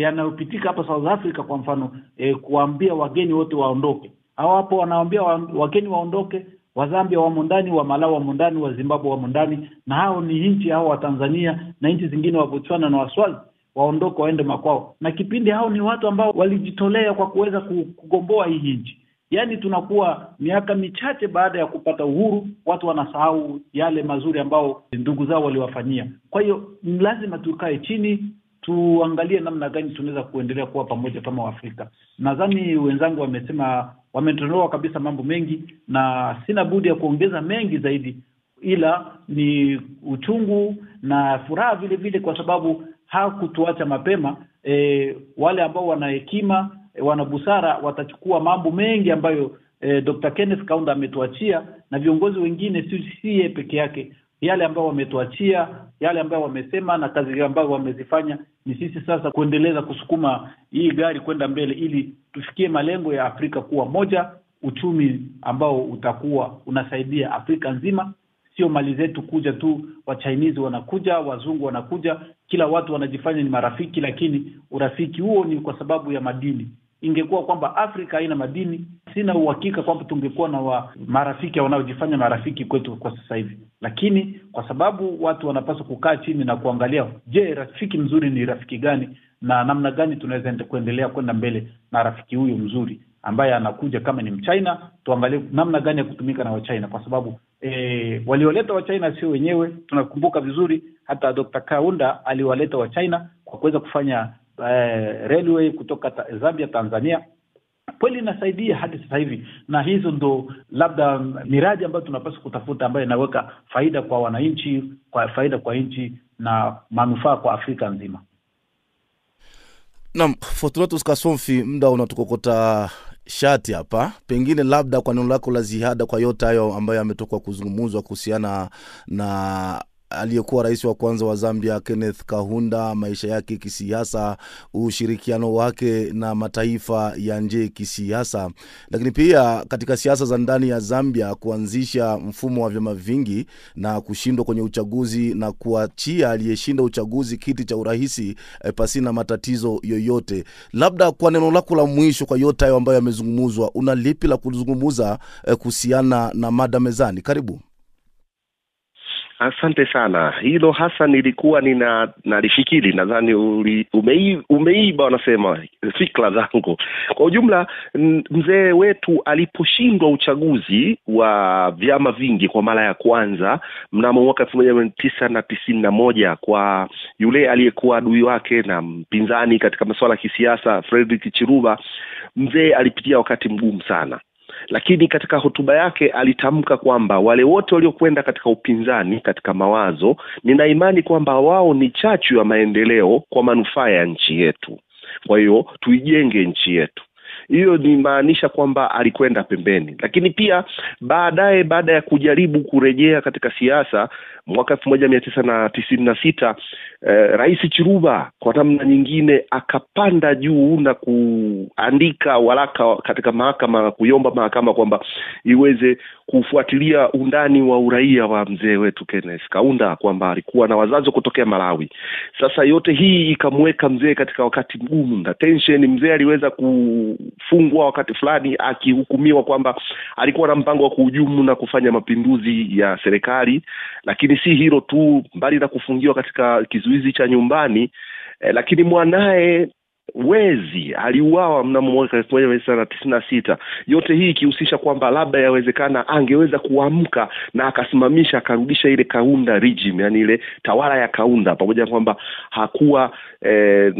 yanayopitika hapa South Africa kwa mfano e, kuambia wageni wote waondoke. Hao hapo wa, wageni waondoke Wazambia wamo ndani, wa Malawi wamo ndani, wa Zimbabwe wamo ndani, na hao ni nchi hao wa Tanzania na nchi zingine wa Botswana na Waswazi waondoke waende makwao. Na kipindi hao ni watu ambao walijitolea kwa kuweza kugomboa hii nchi. Yaani tunakuwa miaka michache baada ya kupata uhuru, watu wanasahau yale mazuri ambao ndugu zao waliwafanyia. Kwa hiyo lazima tukae chini tuangalie namna gani tunaweza kuendelea kuwa pamoja kama Waafrika. Nadhani wenzangu wamesema, wametonoa kabisa mambo mengi, na sina budi ya kuongeza mengi zaidi, ila ni uchungu na furaha vile vile, kwa sababu hakutuacha mapema. E, wale ambao wana hekima e, wana busara watachukua mambo mengi ambayo e, Dr. Kenneth Kaunda ametuachia na viongozi wengine, si yeye peke yake yale ambayo wametuachia, yale ambayo wamesema na kazi ambayo wamezifanya, ni sisi sasa kuendeleza kusukuma hii gari kwenda mbele, ili tufikie malengo ya Afrika kuwa moja, uchumi ambao utakuwa unasaidia Afrika nzima, sio mali zetu kuja tu. wachainizi wanakuja, wazungu wanakuja, kila watu wanajifanya ni marafiki, lakini urafiki huo ni kwa sababu ya madini. Ingekuwa kwamba Afrika haina madini, sina uhakika kwamba tungekuwa na wa marafiki wanaojifanya marafiki kwetu kwa sasa hivi. Lakini kwa sababu watu wanapaswa kukaa chini na kuangalia, je, rafiki mzuri ni rafiki gani na namna gani tunaweza kuendelea kwenda mbele na rafiki huyo mzuri ambaye anakuja. Kama ni Mchina, tuangalie namna gani ya kutumika na Wachina, kwa sababu e, walioleta Wachina sio wenyewe. Tunakumbuka vizuri hata Dr. Kaunda aliwaleta Wachina kwa kuweza kufanya e, railway kutoka ta, Zambia Tanzania, kweli inasaidia hadi sasa hivi, na hizo ndo labda miradi ambayo tunapaswa kutafuta ambayo inaweka faida kwa wananchi, kwa faida kwa nchi na manufaa kwa Afrika nzima. Naam, Fortunatus Kasomfi, muda unatukokota shati hapa, pengine labda kwa neno lako la ziada kwa yote hayo ambayo yametoka kuzungumzwa kuhusiana na aliyekuwa rais wa kwanza wa Zambia Kenneth Kaunda, maisha yake kisiasa, ushirikiano wake na mataifa ya nje kisiasa, lakini pia katika siasa za ndani ya Zambia, kuanzisha mfumo wa vyama vingi na kushindwa kwenye uchaguzi na kuachia aliyeshinda uchaguzi kiti cha urahisi eh, pasina matatizo yoyote. Labda kwa neno lako la mwisho kwa yote hayo ambayo yamezungumzwa, una lipi la kuzungumza e, kuhusiana na mada mezani? Karibu. Asante sana. Hilo hasa nilikuwa nina nalifikiri, nadhani umei, umeiba wanasema fikra zangu. Kwa ujumla, mzee wetu aliposhindwa uchaguzi wa vyama vingi kwa mara ya kwanza mnamo mwaka elfu moja mia tisa na tisini na moja kwa yule aliyekuwa adui wake na mpinzani katika masuala ya kisiasa Frederick Chiruba, mzee alipitia wakati mgumu sana lakini katika hotuba yake alitamka kwamba wale wote waliokwenda katika upinzani katika mawazo, nina imani kwamba wao ni chachu ya maendeleo kwa manufaa ya nchi yetu. Kwa hiyo tuijenge nchi yetu. Hiyo ni maanisha kwamba alikwenda pembeni, lakini pia baadaye, baada ya kujaribu kurejea katika siasa mwaka elfu moja mia tisa na tisini na sita eh, Rais Chiruba kwa namna nyingine akapanda juu na kuandika waraka katika mahakama, kuiomba mahakama kwamba iweze kufuatilia undani wa uraia wa mzee wetu Kenneth Kaunda, kwamba alikuwa na wazazi kutokea Malawi. Sasa yote hii ikamweka mzee katika wakati mgumu na tension. Mzee aliweza kufungwa wakati fulani akihukumiwa kwamba alikuwa na mpango wa kuhujumu na kufanya mapinduzi ya serikali, lakini si hilo tu, mbali na kufungiwa katika kizuizi cha nyumbani eh, lakini mwanaye wezi aliuawa mnamo mwaka elfu moja mia tisa na tisini na sita. Yote hii ikihusisha kwamba labda yawezekana angeweza kuamka na akasimamisha akarudisha ile Kaunda regime, yani ile tawala ya Kaunda, pamoja na kwamba hakuwa eh,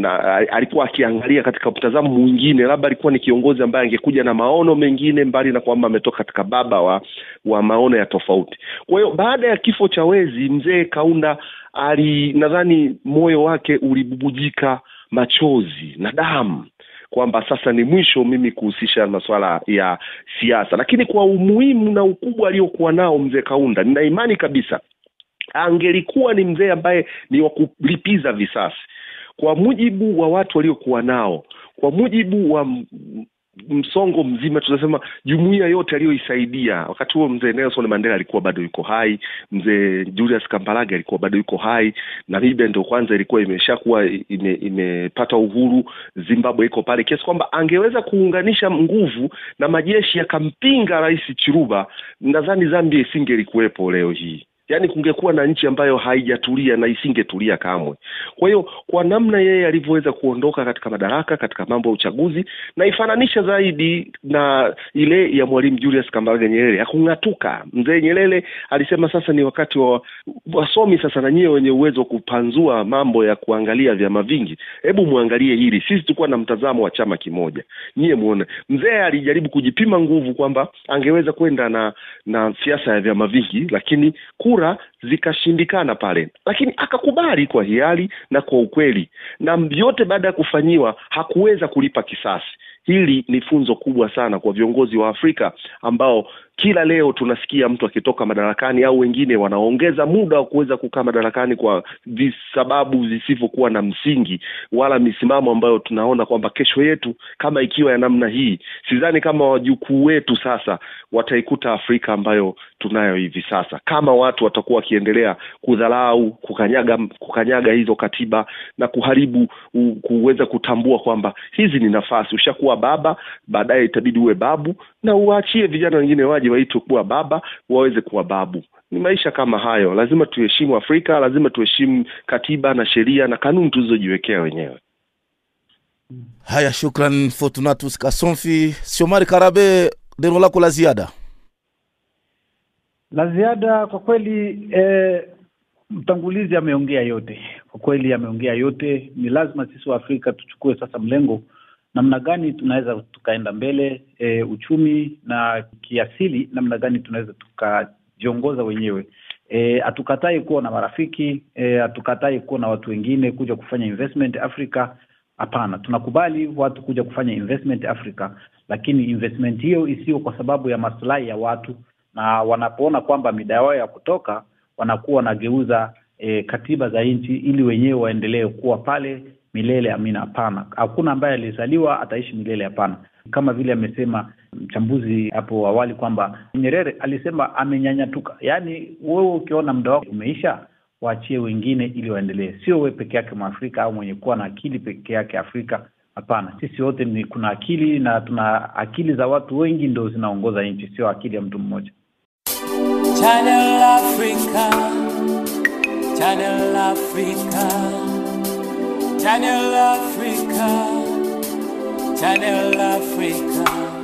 alikuwa akiangalia katika mtazamo mwingine, labda alikuwa ni kiongozi ambaye angekuja na maono mengine, mbali na kwamba ametoka katika baba wa wa maono ya tofauti. Kwa hiyo baada ya kifo cha wezi, mzee Kaunda ali nadhani moyo wake ulibubujika machozi na damu kwamba sasa ni mwisho mimi kuhusisha masuala ya siasa, lakini kwa umuhimu na ukubwa aliokuwa nao mzee Kaunda, nina imani kabisa angelikuwa ni mzee ambaye ni wa kulipiza visasi. Kwa mujibu wa watu waliokuwa nao, kwa mujibu wa msongo mzima tunasema jumuiya yote aliyoisaidia. Wakati huo mzee Nelson Mandela alikuwa bado yuko hai mzee Julius Kambarage alikuwa bado yuko hai Namibia ndo kwanza ilikuwa imeshakuwa ime, imepata uhuru Zimbabwe iko pale kiasi kwamba angeweza kuunganisha nguvu na majeshi yakampinga rais Chiruba nadhani Zambia isingelikuwepo leo hii yaani kungekuwa na nchi ambayo haijatulia na isingetulia kamwe. Kwa hiyo kwa namna yeye alivyoweza kuondoka katika madaraka katika mambo ya uchaguzi, naifananisha zaidi na ile ya Mwalimu Julius Kambarage Nyerere, hakung'atuka. Mzee Nyerere alisema sasa ni wakati wa wasomi sasa, na nyie wenye uwezo wa kupanzua mambo ya kuangalia vyama vingi, hebu mwangalie hili. Sisi tulikuwa na mtazamo wa chama kimoja, nyie muone. Mzee alijaribu kujipima nguvu kwamba angeweza kwenda na na siasa ya vyama vingi, lakini kura zikashindikana pale, lakini akakubali kwa hiari na kwa ukweli, na yote baada ya kufanyiwa hakuweza kulipa kisasi. Hili ni funzo kubwa sana kwa viongozi wa Afrika ambao kila leo tunasikia mtu akitoka madarakani au wengine wanaongeza muda wa kuweza kukaa madarakani kwa sababu zisivyokuwa na msingi wala misimamo ambayo tunaona kwamba kesho yetu kama ikiwa ya namna hii, sidhani kama wajukuu wetu sasa wataikuta Afrika ambayo tunayo hivi sasa, kama watu watakuwa wakiendelea kudharau, kukanyaga kukanyaga hizo katiba na kuharibu kuweza kutambua kwamba hizi ni nafasi. Ushakuwa baba, baadaye itabidi uwe babu, na uwaachie vijana wengine waje waitwe kuwa baba, waweze kuwa babu. Ni maisha kama hayo. Lazima tuheshimu Afrika, lazima tuheshimu katiba na sheria na kanuni tulizojiwekea wenyewe. Haya, shukran Fortunatus Kasomfi. Shomari Karabe, neno lako la ziada? La ziada kwa kweli eh, mtangulizi ameongea yote, kwa kweli ameongea yote. Ni lazima sisi wa Afrika tuchukue sasa mlengo namna gani tunaweza tukaenda mbele e, uchumi na kiasili, namna gani tunaweza tukajiongoza wenyewe. Hatukatai e, kuwa na marafiki hatukatai e, kuwa na watu wengine kuja kufanya investment Africa. Hapana, tunakubali watu kuja kufanya investment Africa, lakini investment hiyo isiyo kwa sababu ya maslahi ya watu, na wanapoona kwamba mida yao ya kutoka wanakuwa wanageuza e, katiba za nchi ili wenyewe waendelee kuwa pale milele. Amina, hapana. Hakuna ambaye alizaliwa ataishi milele, hapana. Kama vile amesema mchambuzi hapo awali kwamba Nyerere alisema amenyanyatuka, yaani wewe ukiona muda wako umeisha, waachie wengine ili waendelee, sio we peke yake Mwafrika au mwenye kuwa na akili peke yake Afrika. Hapana, sisi wote ni kuna akili na tuna akili za watu wengi ndo zinaongoza nchi, sio akili ya mtu mmoja. Channel Africa, Channel Africa. Channel Africa, Channel Africa.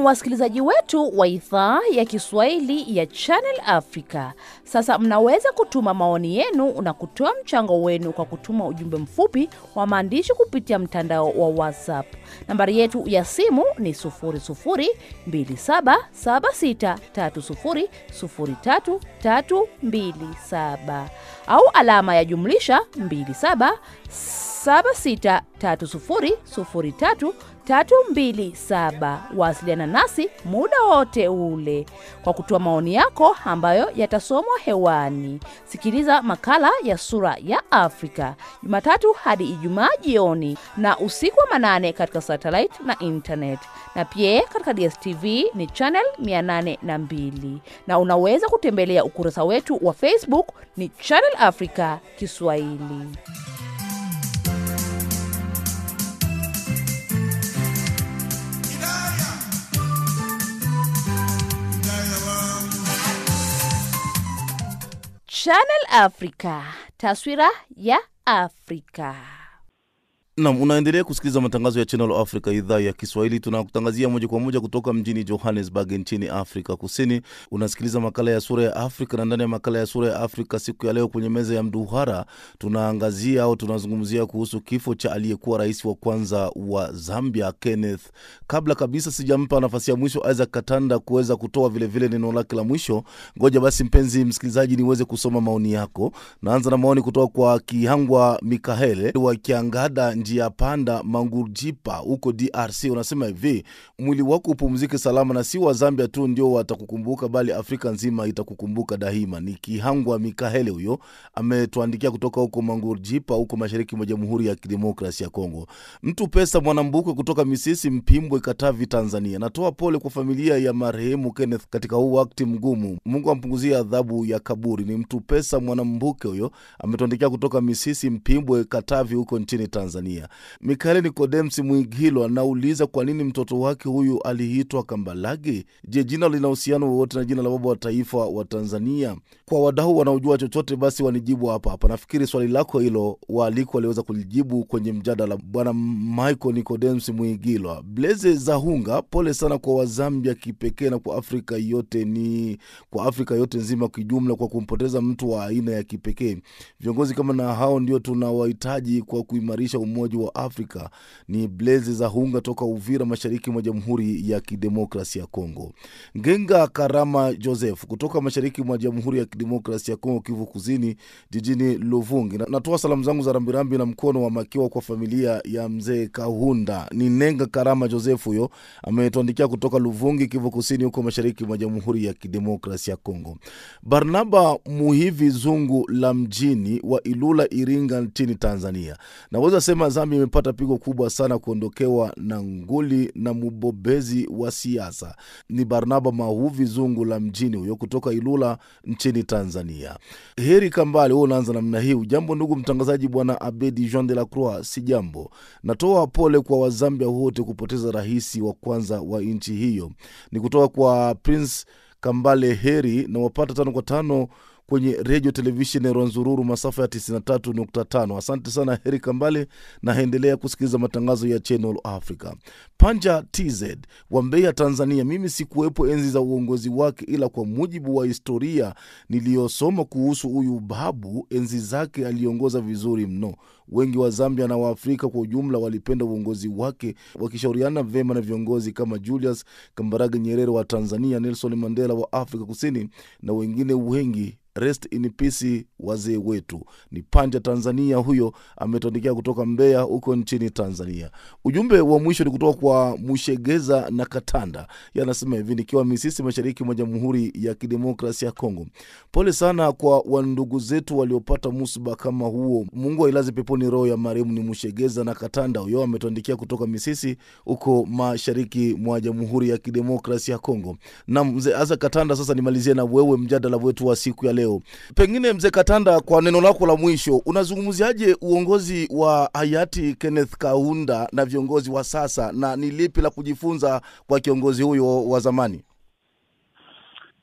Wasikilizaji wetu wa idhaa ya Kiswahili ya Channel Africa, sasa mnaweza kutuma maoni yenu na kutoa mchango wenu kwa kutuma ujumbe mfupi wa maandishi kupitia mtandao wa WhatsApp. Nambari yetu ya simu ni 002770300327 au alama ya jumlisha 2760030327. Wasiliana nasi muda wote ule kwa kutoa maoni yako ambayo yatasomwa hewani. Sikiliza makala ya Sura ya Afrika Jumatatu hadi Ijumaa jioni na usiku wa manane katika satellite na internet, na pia katika DSTV ni channel 802, na unaweza kutembelea ukurasa wetu wa Facebook ni Channel Africa Kiswahili. Channel Africa, taswira ya Afrika. Nam, unaendelea kusikiliza matangazo ya Channel Africa, idhaa ya Kiswahili. Tunakutangazia moja kwa moja kutoka mjini Johannesburg nchini Afrika Kusini. Unasikiliza makala ya Sura ya Afrika, na ndani ya makala ya Sura ya Afrika siku ya leo kwenye meza ya mduhara tunaangazia au tunazungumzia kuhusu kifo cha aliyekuwa rais wa kwanza wa Zambia Kenneth. Kabla kabisa sijampa nafasi ya mwisho Isaac Katanda kuweza kutoa vilevile neno lake la mwisho, ngoja basi mpenzi msikilizaji niweze kusoma maoni yako. Naanza na maoni kutoka kwa Kihangwa Mikahele wa Kiangada njia panda Mangurjipa huko DRC unasema hivi, mwili wako upumzike salama, na si wa Zambia tu ndio watakukumbuka, bali Afrika nzima itakukumbuka daima. Ni Kihangwa Mikahele huyo ametuandikia kutoka huko Mangurjipa huko mashariki mwa Jamhuri ya Kidemokrasi ya Kongo. Mtu pesa Mwanambuke kutoka Misisi Mpimbwe, Katavi, Tanzania, natoa pole kwa familia ya marehemu Kenneth katika huu wakati mgumu. Mungu ampunguzie adhabu ya kaburi. Ni mtu pesa Mwanambuke huyo ametuandikia kutoka Misisi Mpimbwe, Katavi huko nchini Tanzania. Mikaeli Nikodems Mwigilo anauliza kwa nini mtoto wake huyu aliitwa Kambalage. Je, jina lina uhusiano wowote na jina la baba wa taifa wa Tanzania? Kwa wadau wanaojua chochote, basi wanijibu hapa hapa. Nafikiri swali lako hilo waalikwa waliweza kulijibu kwenye mjadala. Bwana Michael Nicodems Mwigilwa. Blaze Zahunga, pole sana kwa Wazambia kipekee na kwa Afrika yote, ni kwa Afrika yote nzima kijumla, kwa kumpoteza mtu wa aina ya kipekee. Viongozi kama na hao ndio tunawahitaji kwa kuimarisha umoja wa Afrika. Ni Blaise Zahunga toka Uvira, mashariki mwa Jamhuri ya Kidemokrasi ya Kongo. Ngenga Karama Joseph kutoka mashariki mwa Jamhuri ya Kidemokrasi ya Kongo, Kivu Kusini, jijini Luvungi. Natoa salamu zangu za rambirambi na mkono wa makiwa kwa familia ya mzee Kahunda. Ni Nenga Karama Joseph huyo ametuandikia kutoka Luvungi, Kivu Kusini, huko mashariki mwa Jamhuri ya Kidemokrasi ya Kongo. Barnaba Muhivi Zungu la mjini wa Ilula, Iringa nchini Tanzania. Naweza sema Zambia imepata pigo kubwa sana kuondokewa na nguli na mbobezi wa siasa. Ni Barnaba Mahuvi Zungu la mjini huyo kutoka Ilula nchini Tanzania. Heri Kambale, huo unaanza namna hii. Ujambo ndugu mtangazaji, bwana Abedi Jean de la Croix. Si jambo, natoa pole kwa Wazambia wote kupoteza rais wa kwanza wa nchi hiyo. Ni kutoka kwa Prince Kambale Heri na wapata tano kwa tano kwenye redio televisheni Rwanzururu masafa ya 93.5. Asante sana Heri Kambale, na kusikiliza matangazo ya Channel Africa. Panja TZ wa Mbeya, Tanzania. Mimi sikuwepo enzi za uongozi wake, ila kwa mujibu wa historia niliyosoma kuhusu huyu babu, enzi zake aliongoza vizuri mno. Wengi wa Zambia na Waafrika kwa ujumla walipenda uongozi wake, wakishauriana vyema na viongozi kama Julius Kambarage Nyerere wa Tanzania, Nelson Mandela wa Afrika Kusini na wengine wengi. Rest in peace wazee wetu. Ni Panja Tanzania, huyo ametuandikia kutoka Mbeya huko nchini Tanzania. Ujumbe wa mwisho ni kutoka kwa Mushegeza na Katanda, yanasema hivi: nikiwa Misisi, mashariki mwa Jamhuri ya Kidemokrasia ya Kongo, pole sana kwa wandugu zetu waliopata musiba kama huo. Mungu ailaze peponi roho ya marehemu. Ni Mushegeza na Katanda, huyo ametuandikia kutoka Misisi huko mashariki mwa Jamhuri ya Kidemokrasia ya Kongo. Na mzee Aza Katanda, sasa nimalizie na wewe mjadala wetu wa siku ya leo. Pengine mzee Katanda, kwa neno lako la mwisho, unazungumziaje uongozi wa hayati Kenneth Kaunda na viongozi wa sasa, na ni lipi la kujifunza kwa kiongozi huyo wa zamani?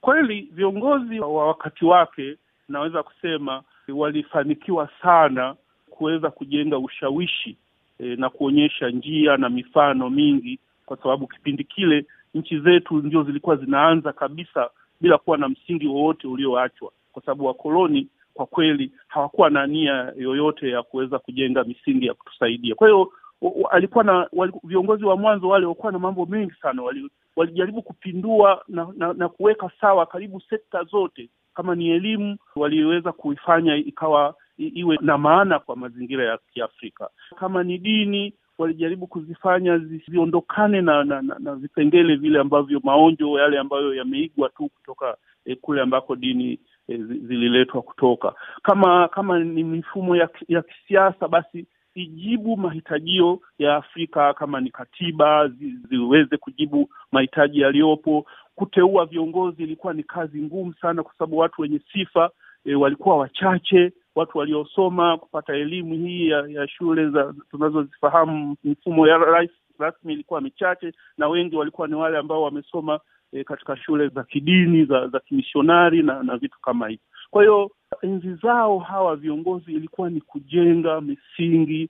Kweli viongozi wa wakati wake naweza kusema walifanikiwa sana kuweza kujenga ushawishi e, na kuonyesha njia na mifano mingi, kwa sababu kipindi kile nchi zetu ndio zilikuwa zinaanza kabisa bila kuwa na msingi wowote ulioachwa, kwa sababu wakoloni kwa kweli hawakuwa na nia yoyote ya kuweza kujenga misingi ya kutusaidia. Kwa hiyo wa- wa- alikuwa na wali, viongozi wa mwanzo wale walikuwa na mambo mengi sana, wali, walijaribu kupindua na, na, na kuweka sawa karibu sekta zote. Kama ni elimu, waliweza kuifanya ikawa iwe na maana kwa mazingira ya Kiafrika. Kama ni dini, walijaribu kuzifanya ziondokane na, na, na, na vipengele vile ambavyo maonjo yale ambayo yameigwa tu kutoka eh, kule ambako dini zililetwa kutoka. Kama kama ni mifumo ya, ya kisiasa basi ijibu mahitajio ya Afrika, kama ni katiba zi, ziweze kujibu mahitaji yaliyopo. Kuteua viongozi ilikuwa ni kazi ngumu sana, kwa sababu watu wenye sifa e, walikuwa wachache. Watu waliosoma kupata elimu hii ya, ya shule za tunazozifahamu, mifumo ya rais rasmi ilikuwa michache, na wengi walikuwa ni wale ambao wamesoma e, katika shule za kidini za, za kimishonari na, na vitu kama hivyo. Kwa hiyo enzi zao hawa viongozi ilikuwa ni kujenga misingi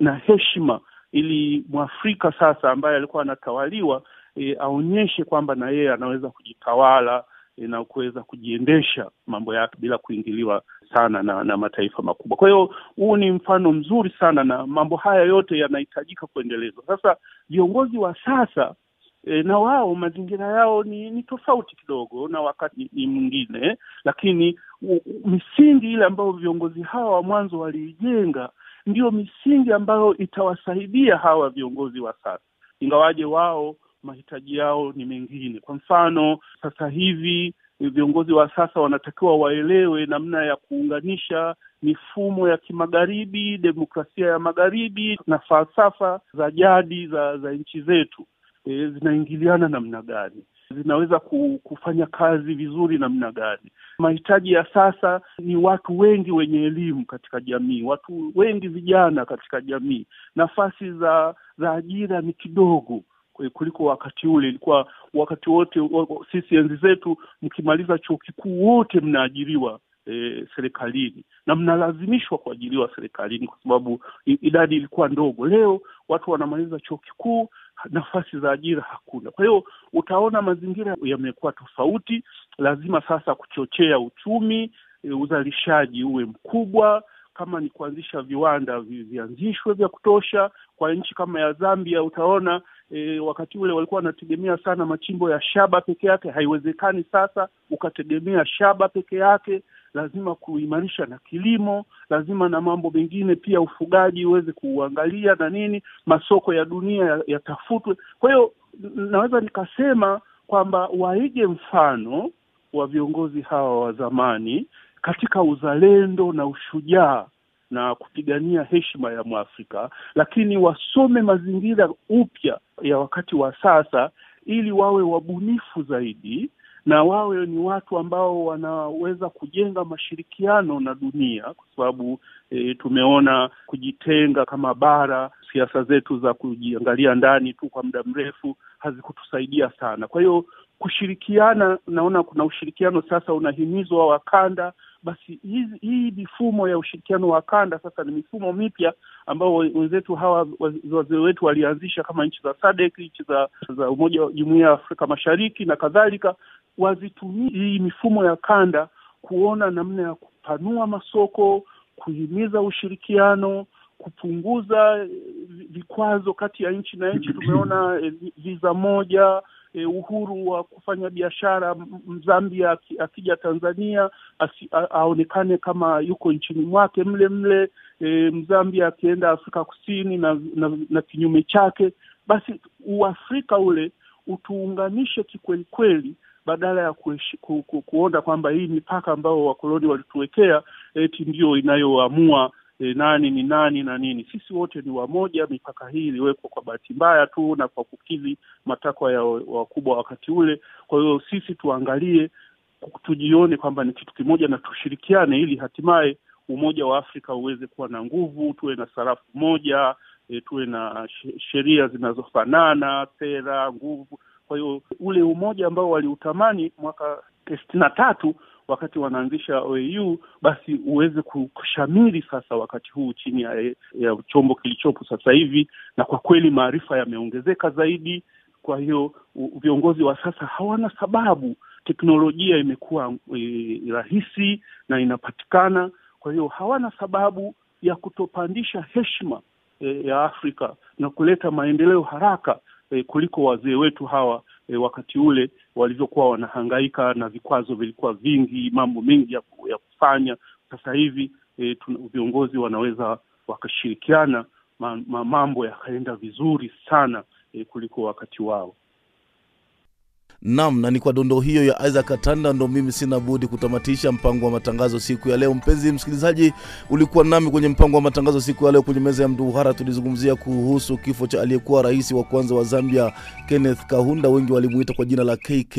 na heshima ili mwafrika sasa ambaye alikuwa anatawaliwa e, aonyeshe kwamba na yeye anaweza kujitawala e, na kuweza kujiendesha mambo yake bila kuingiliwa sana na, na mataifa makubwa. Kwa hiyo huu ni mfano mzuri sana, na mambo haya yote yanahitajika kuendelezwa. Sasa viongozi wa sasa e, na wao mazingira yao ni, ni tofauti kidogo na wakati ni, mwingine, lakini misingi ile ambayo viongozi hawa wa mwanzo waliijenga ndiyo misingi ambayo itawasaidia hawa viongozi wa sasa, ingawaje wao mahitaji yao ni mengine. Kwa mfano, sasa hivi viongozi wa sasa wanatakiwa waelewe namna ya kuunganisha mifumo ya kimagharibi, demokrasia ya magharibi na falsafa za jadi za, za nchi zetu e, zinaingiliana namna gani, zinaweza kufanya kazi vizuri namna gani. Mahitaji ya sasa ni watu wengi wenye elimu katika jamii, watu wengi vijana katika jamii. Nafasi za za ajira ni kidogo kuliko wakati ule. Ilikuwa wakati wote sisi enzi zetu, mkimaliza chuo kikuu wote mnaajiriwa e, serikalini na mnalazimishwa kuajiliwa serikalini kwa sababu idadi ilikuwa ndogo. Leo watu wanamaliza chuo kikuu, nafasi za ajira hakuna. Kwa hiyo utaona mazingira yamekuwa tofauti. Lazima sasa kuchochea uchumi, e, uzalishaji uwe mkubwa kama ni kuanzisha viwanda vianzishwe vya kutosha. Kwa nchi kama ya Zambia utaona e, wakati ule walikuwa wanategemea sana machimbo ya shaba peke yake. Haiwezekani sasa ukategemea shaba peke yake, lazima kuimarisha na kilimo, lazima na mambo mengine pia, ufugaji uweze kuuangalia na nini, masoko ya dunia yatafutwe. Kwa hiyo naweza nikasema kwamba waige mfano wa viongozi hawa wa zamani katika uzalendo na ushujaa na kupigania heshima ya Mwafrika, lakini wasome mazingira upya ya wakati wa sasa, ili wawe wabunifu zaidi na wawe ni watu ambao wanaweza kujenga mashirikiano na dunia, kwa sababu e, tumeona kujitenga kama bara, siasa zetu za kujiangalia ndani tu kwa muda mrefu hazikutusaidia sana. Kwa hiyo kushirikiana, naona kuna ushirikiano sasa unahimizwa wa kanda basi hizi hii mifumo ya ushirikiano wa kanda sasa ni mifumo mipya ambao wenzetu hawa wazee wetu walianzisha kama nchi za SADC, nchi za za umoja wa jumuiya ya Afrika Mashariki na kadhalika, wazitumie hii mifumo ya kanda kuona namna ya kupanua masoko, kuhimiza ushirikiano, kupunguza vikwazo kati ya nchi na nchi. Tumeona viza moja E, uhuru wa kufanya biashara. Mzambia akija Tanzania asi, a, aonekane kama yuko nchini mwake mle mle. E, Mzambia akienda Afrika Kusini na, na, na kinyume chake. Basi uafrika ule utuunganishe kikweli kweli, badala ya kueshi, ku, ku, kuona kwamba hii mipaka ambayo wakoloni walituwekea eti ndiyo inayoamua E, nani ni nani na nini. Sisi wote ni wamoja. Mipaka hii iliwekwa kwa bahati mbaya tu na kwa kukidhi matakwa ya wakubwa wakati ule. Kwa hiyo sisi tuangalie, tujione kwamba ni kitu kimoja na tushirikiane, ili hatimaye umoja wa Afrika uweze kuwa na nguvu, tuwe na sarafu moja, e, tuwe na sheria zinazofanana, sera, nguvu. Kwa hiyo ule umoja ambao waliutamani mwaka sitini na tatu wakati wanaanzisha OAU basi uweze kushamiri sasa wakati huu chini ya, ya chombo kilichopo sasa hivi, na kwa kweli maarifa yameongezeka zaidi. Kwa hiyo viongozi wa sasa hawana sababu, teknolojia imekuwa e, rahisi na inapatikana. Kwa hiyo hawana sababu ya kutopandisha heshima e, ya Afrika na kuleta maendeleo haraka e, kuliko wazee wetu hawa E, wakati ule walivyokuwa wanahangaika na vikwazo vilikuwa vingi, mambo mengi ya, ya kufanya. Sasa hivi e, viongozi wanaweza wakashirikiana, ma, ma, mambo yakaenda vizuri sana e, kuliko wakati wao. Nam, na ni kwa dondo hiyo ya Isaac Katanda ndo mimi sina budi kutamatisha mpango wa matangazo siku ya leo. Mpenzi msikilizaji, ulikuwa nami kwenye mpango wa matangazo siku ya leo. Kwenye meza ya mduhara tulizungumzia kuhusu kifo cha aliyekuwa rais wa kwanza wa Zambia Kenneth Kaunda, wengi walimuita kwa jina la KK.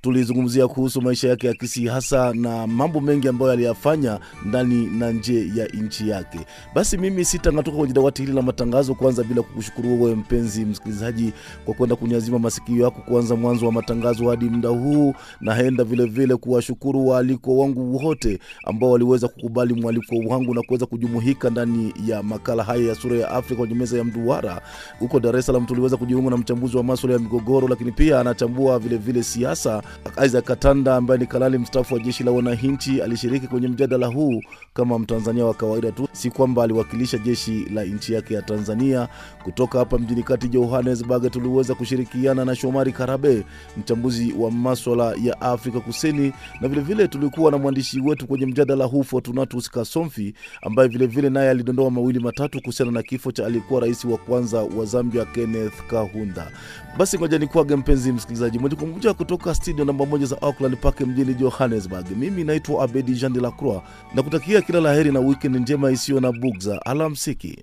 Tulizungumzia kuhusu maisha yake ya kisiasa na mambo mengi ambayo aliyafanya ndani na nje ya nchi yake. Basi mimi sitang'atuka kwenye dawati hili la matangazo, kwanza bila kukushukuru wewe mpenzi msikilizaji kwa kwenda kunyazima masikio yako kuanza mwanzo wa matangazo hadi muda huu, Naenda vilevile kuwashukuru waalikwa wangu wote ambao waliweza kukubali mwaliko wangu na kuweza kujumuika ndani ya makala haya ya sura ya Afrika kwenye meza ya mduara. Huko Dar es Salaam tuliweza kujiunga na mchambuzi wa maswala ya migogoro, lakini pia anachambua vilevile siasa. Isaac Katanda ambaye ni kanali mstaafu wa jeshi la wananchi alishiriki kwenye mjadala huu kama Mtanzania wa kawaida tu, si kwamba aliwakilisha jeshi la nchi yake ya Tanzania. Kutoka hapa mjini kati Johannesburg, tuliweza kushirikiana na Shomari Karabe mchambuzi wa maswala ya Afrika Kusini, na vilevile vile tulikuwa na mwandishi wetu kwenye mjadala huu Fortunatus Kasomfi ambaye vilevile naye alidondoa mawili matatu kuhusiana na kifo cha aliyekuwa rais wa kwanza wa Zambia Kenneth Kaunda. Basi ngoja nikuage mpenzi msikilizaji, moja kwa moja kutoka studio namba moja za Auckland Park mjini Johannesburg. Mimi naitwa Abedi Jean de la Croix na kutakia kila la heri na weekend njema isiyo na bugza. Alamsiki.